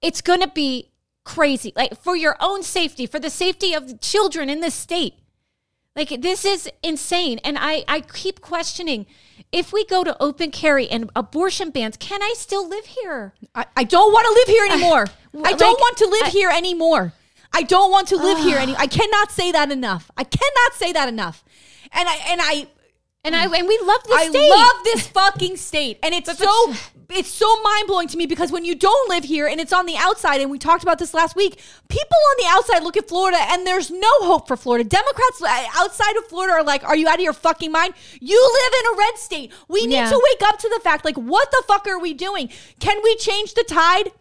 It's going to be crazy. Like for your own safety, for the safety of the children in this state. Like this is insane. And I, I keep questioning if we go to open carry and abortion bans, can I still live here? I, I don't want to live here uh, anymore. I don't like, want to live I- here anymore. I don't want to live here any. I cannot say that enough. I cannot say that enough. And I and I And I and we love this I state. love this fucking state, and it's so it's so mind blowing to me because when you don't live here and it's on the outside, and we talked about this last week, people on the outside look at Florida and there's no hope for Florida. Democrats uh, outside of Florida are like, "Are you out of your fucking mind? You live in a red state. We need Yeah. to wake up to the fact, like, what the fuck are we doing? Can we change the tide?"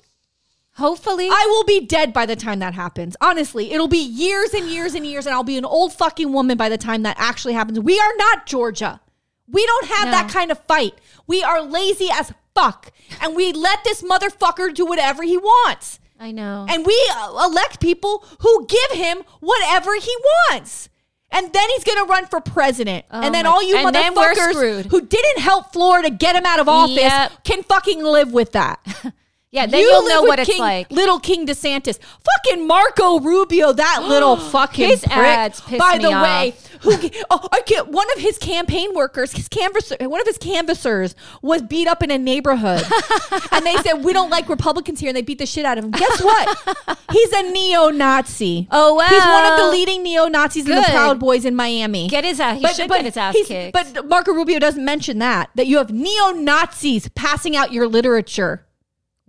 Hopefully. I will be dead by the time that happens. Honestly, it'll be years and years and years, and I'll be an old fucking woman by the time that actually happens. We are not Georgia. We don't have No. that kind of fight. We are lazy as fuck. And we let this motherfucker do whatever he wants. I know. And we uh, elect people who give him whatever he wants. And then he's going to run for president. and then Oh all you motherfuckers who didn't help Florida get him out of office Yep. can fucking live with that. yeah, then You will know what it's like. Little King DeSantis, fucking Marco Rubio, that little fucking His prick. By me the off. way, who oh, I get one of his campaign workers, his canvasser, one of his canvassers was beat up in a neighborhood, and they said we don't like Republicans here, and they beat the shit out of him. Guess what? He's a neo-Nazi. Oh, wow. He's one of the leading neo-Nazis in the Proud Boys in Miami. Get his ass. He should get his ass kicked. But Marco Rubio doesn't mention that that you have neo Nazis passing out your literature.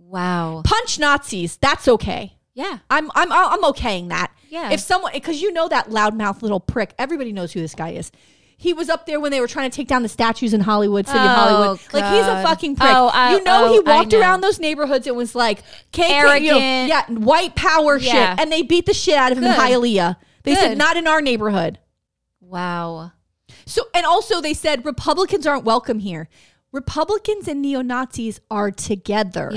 Wow. Punch Nazis. That's okay. Yeah. I'm I'm I'm okaying that. Yeah. If someone because you know that loudmouth little prick, everybody knows who this guy is. He was up there when they were trying to take down the statues in Hollywood, City of Oh, Hollywood. Like he's a fucking prick. Oh, I- you know oh, he I walked know. around those neighborhoods. and was like KK, you know, Arrogant. yeah, white power Yeah. shit, and they beat the shit out of him in Good. Hialeah. They said Good. not in our neighborhood. Wow. So, and also they said Republicans aren't welcome here. Republicans and neo Nazis are together.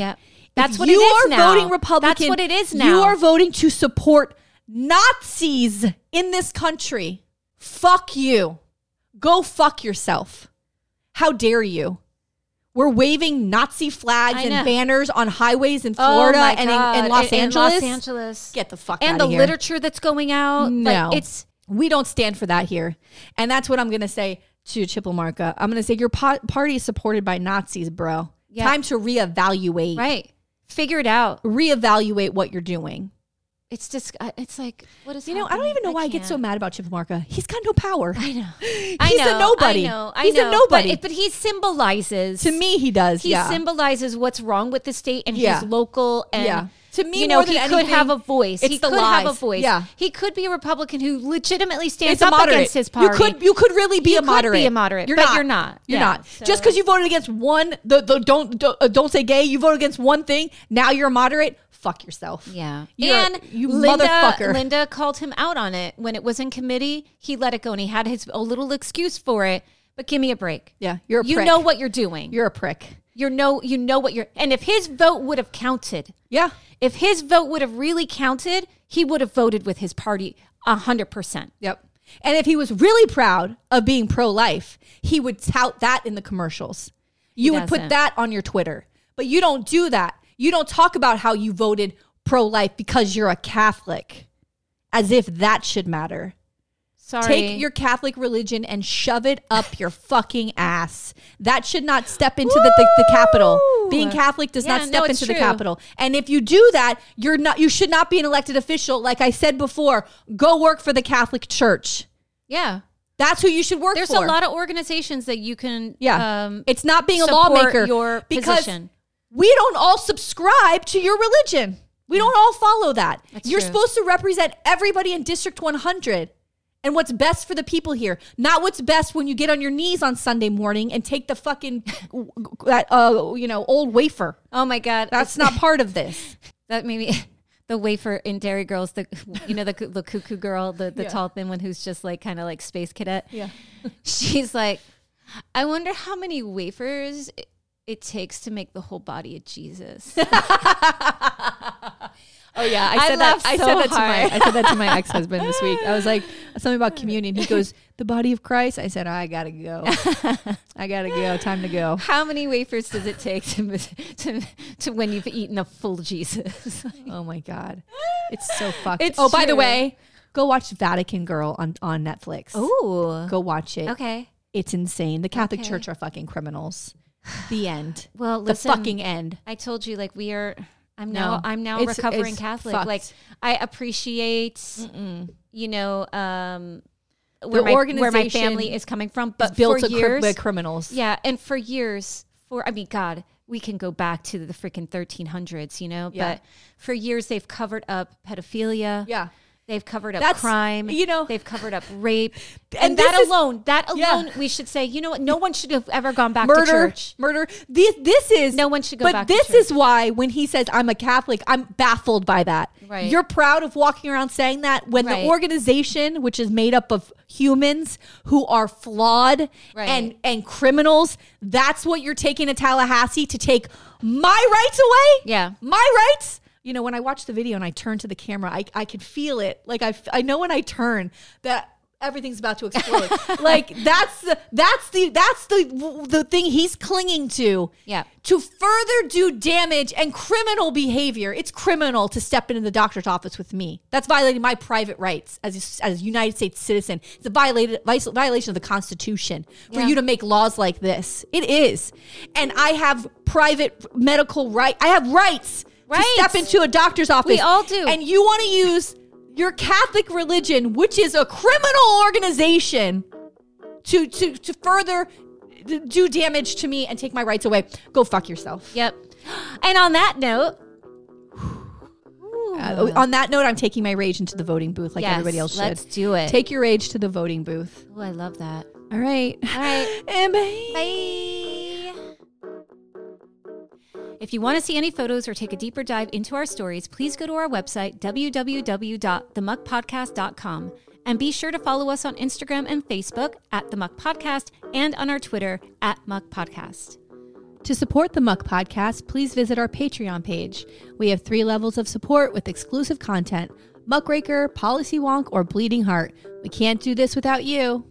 Yeah. If That's what you it is are now. voting Republican. That's what it is now. You are voting to support Nazis in this country. Fuck you. Go fuck yourself. How dare you? We're waving Nazi flags and banners on highways in Oh Florida my and in, in Los In- in Angeles. Los Angeles. Get the fuck and outta the here. literature that's going out. No, Like, it's we don't stand for that here, and that's what I'm gonna say to Chip LaMarca. I'm gonna say your po- party is supported by Nazis, bro. Yeah. Time to reevaluate. right. Figure it out. Reevaluate what you're doing. It's just. uh, It's like what is You know, I don't happening? even know why I get so can't. mad about Chip LaMarca. He's got no power. I know. He's I know. a nobody. I know. I He's know. a nobody. But, but he symbolizes to me, he does. He yeah. symbolizes what's wrong with the state and Yeah. he's local and Yeah. To me, you know he could have a voice. he could have a voice. Yeah. he could be a Republican who legitimately stands it's up against his party. You could you could really be You a could moderate. be a moderate, You're but not. you're not. You're Yeah, not. so- Just because you voted against one, the, the don't don't, uh, don't say gay. You vote against one thing. Now you're a moderate. Fuck yourself. Yeah. You're and you Linda, motherfucker. Linda called him out on it when it was in committee. He let it go and he had his a little excuse for it. But give me a break. Yeah, you're a you prick. know what you're doing. You're a prick. You're no you know what you're and if his vote would have counted, Yeah. if his vote would have really counted, he would have voted with his party a hundred percent. Yep. And if he was really proud of being pro life, he would tout that in the commercials. You would put that on your Twitter. But you don't do that. You don't talk about how you voted pro life because you're a Catholic, as if that should matter. Sorry. Take your Catholic religion and shove it up your fucking ass. That should not step into the, the, the Capitol. Being Catholic does Yeah, not no, step it's into the true. Capitol. And if you do that, you're not. You should not be an elected official. Like I said before, go work for the Catholic Church. yeah. That's who you should work for. There's for. a lot of organizations that you can Yeah. um it's not being a support lawmaker your because position. we don't all subscribe to your religion. We don't all follow that. That's You're true. supposed to represent everybody in District 100 and what's best for the people here, not what's best when you get on your knees on Sunday morning and take the fucking that uh you know old wafer. Oh my god. That's not part of this. that maybe the wafer in Derry Girls, the you know the the cuckoo girl, the the Yeah. tall thin one who's just like kind of like space cadet. Yeah. She's like, I wonder how many wafers it, it takes to make the whole body of Jesus. Oh yeah, I I said that. laughed I said that to my. I said that to my ex husband this week. I was like something about communion. He goes, "The body of Christ." I said, "I gotta go. I gotta go. Time to go." how many wafers does it take to to, to when you've eaten a full Jesus? Oh my god, it's so fucked. It's oh, by the way, go watch Vatican Girl on on Netflix. Oh, go watch it. okay. It's insane. The Catholic Okay. Church are fucking criminals. The end. Well, the listen, fucking end. I told you, like we are. I'm No, now. I'm now it's- recovering it's Catholic. fucked. Like I appreciate, you know, um, where my, where my family is coming from. But built for years, by criminals. yeah, and for years, for I mean, God, we can go back to the freaking 1300s, you know. Yeah. But for years, they've covered up pedophilia. Yeah. They've covered up That's- crime. you know- they've covered up rape, And and, that is- alone, that Yeah. alone, we should say, you know what? No one should have ever gone back to church. murder. This, this is No one should go But back to this is why when he says I'm a Catholic, I'm baffled by that. Right. You're proud of walking around saying that when Right. the organization, which is made up of humans who are flawed Right. and and criminals, that's what you're taking to Tallahassee to take my rights away. Yeah. my rights. You know, when I watch the video and I turn to the camera, I, I could feel it. Like I, I know when I turn that everything's about to explode. like that's the that's the that's the the thing he's clinging to. Yeah. To further do damage and criminal behavior. It's criminal to step into the doctor's office with me. That's violating my private rights as a, as a United States citizen. It's a violated violation of the Constitution for Yeah. you to make laws like this. It is, and I have private medical right. I have rights. To Right. step into a doctor's office. We all do. And you want to use your Catholic religion, which is a criminal organization, to to to further do damage to me and take my rights away. Go fuck yourself. Yep. And on that note, Uh, on that note, I'm taking my rage into the voting booth like yes, everybody else should. let's do it. Take your rage to the voting booth. oh, I love that. All right. All right. And bye. Bye. If you want to see any photos or take a deeper dive into our stories, please go to our website, www.themuckpodcast.com. And be sure to follow us on Instagram and Facebook at The Muck Podcast and on our Twitter at Muck Podcast. To support the Muck Podcast, please visit our Patreon page. We have three levels of support with exclusive content Muckraker, Policy Wonk, or Bleeding Heart. We can't do this without you.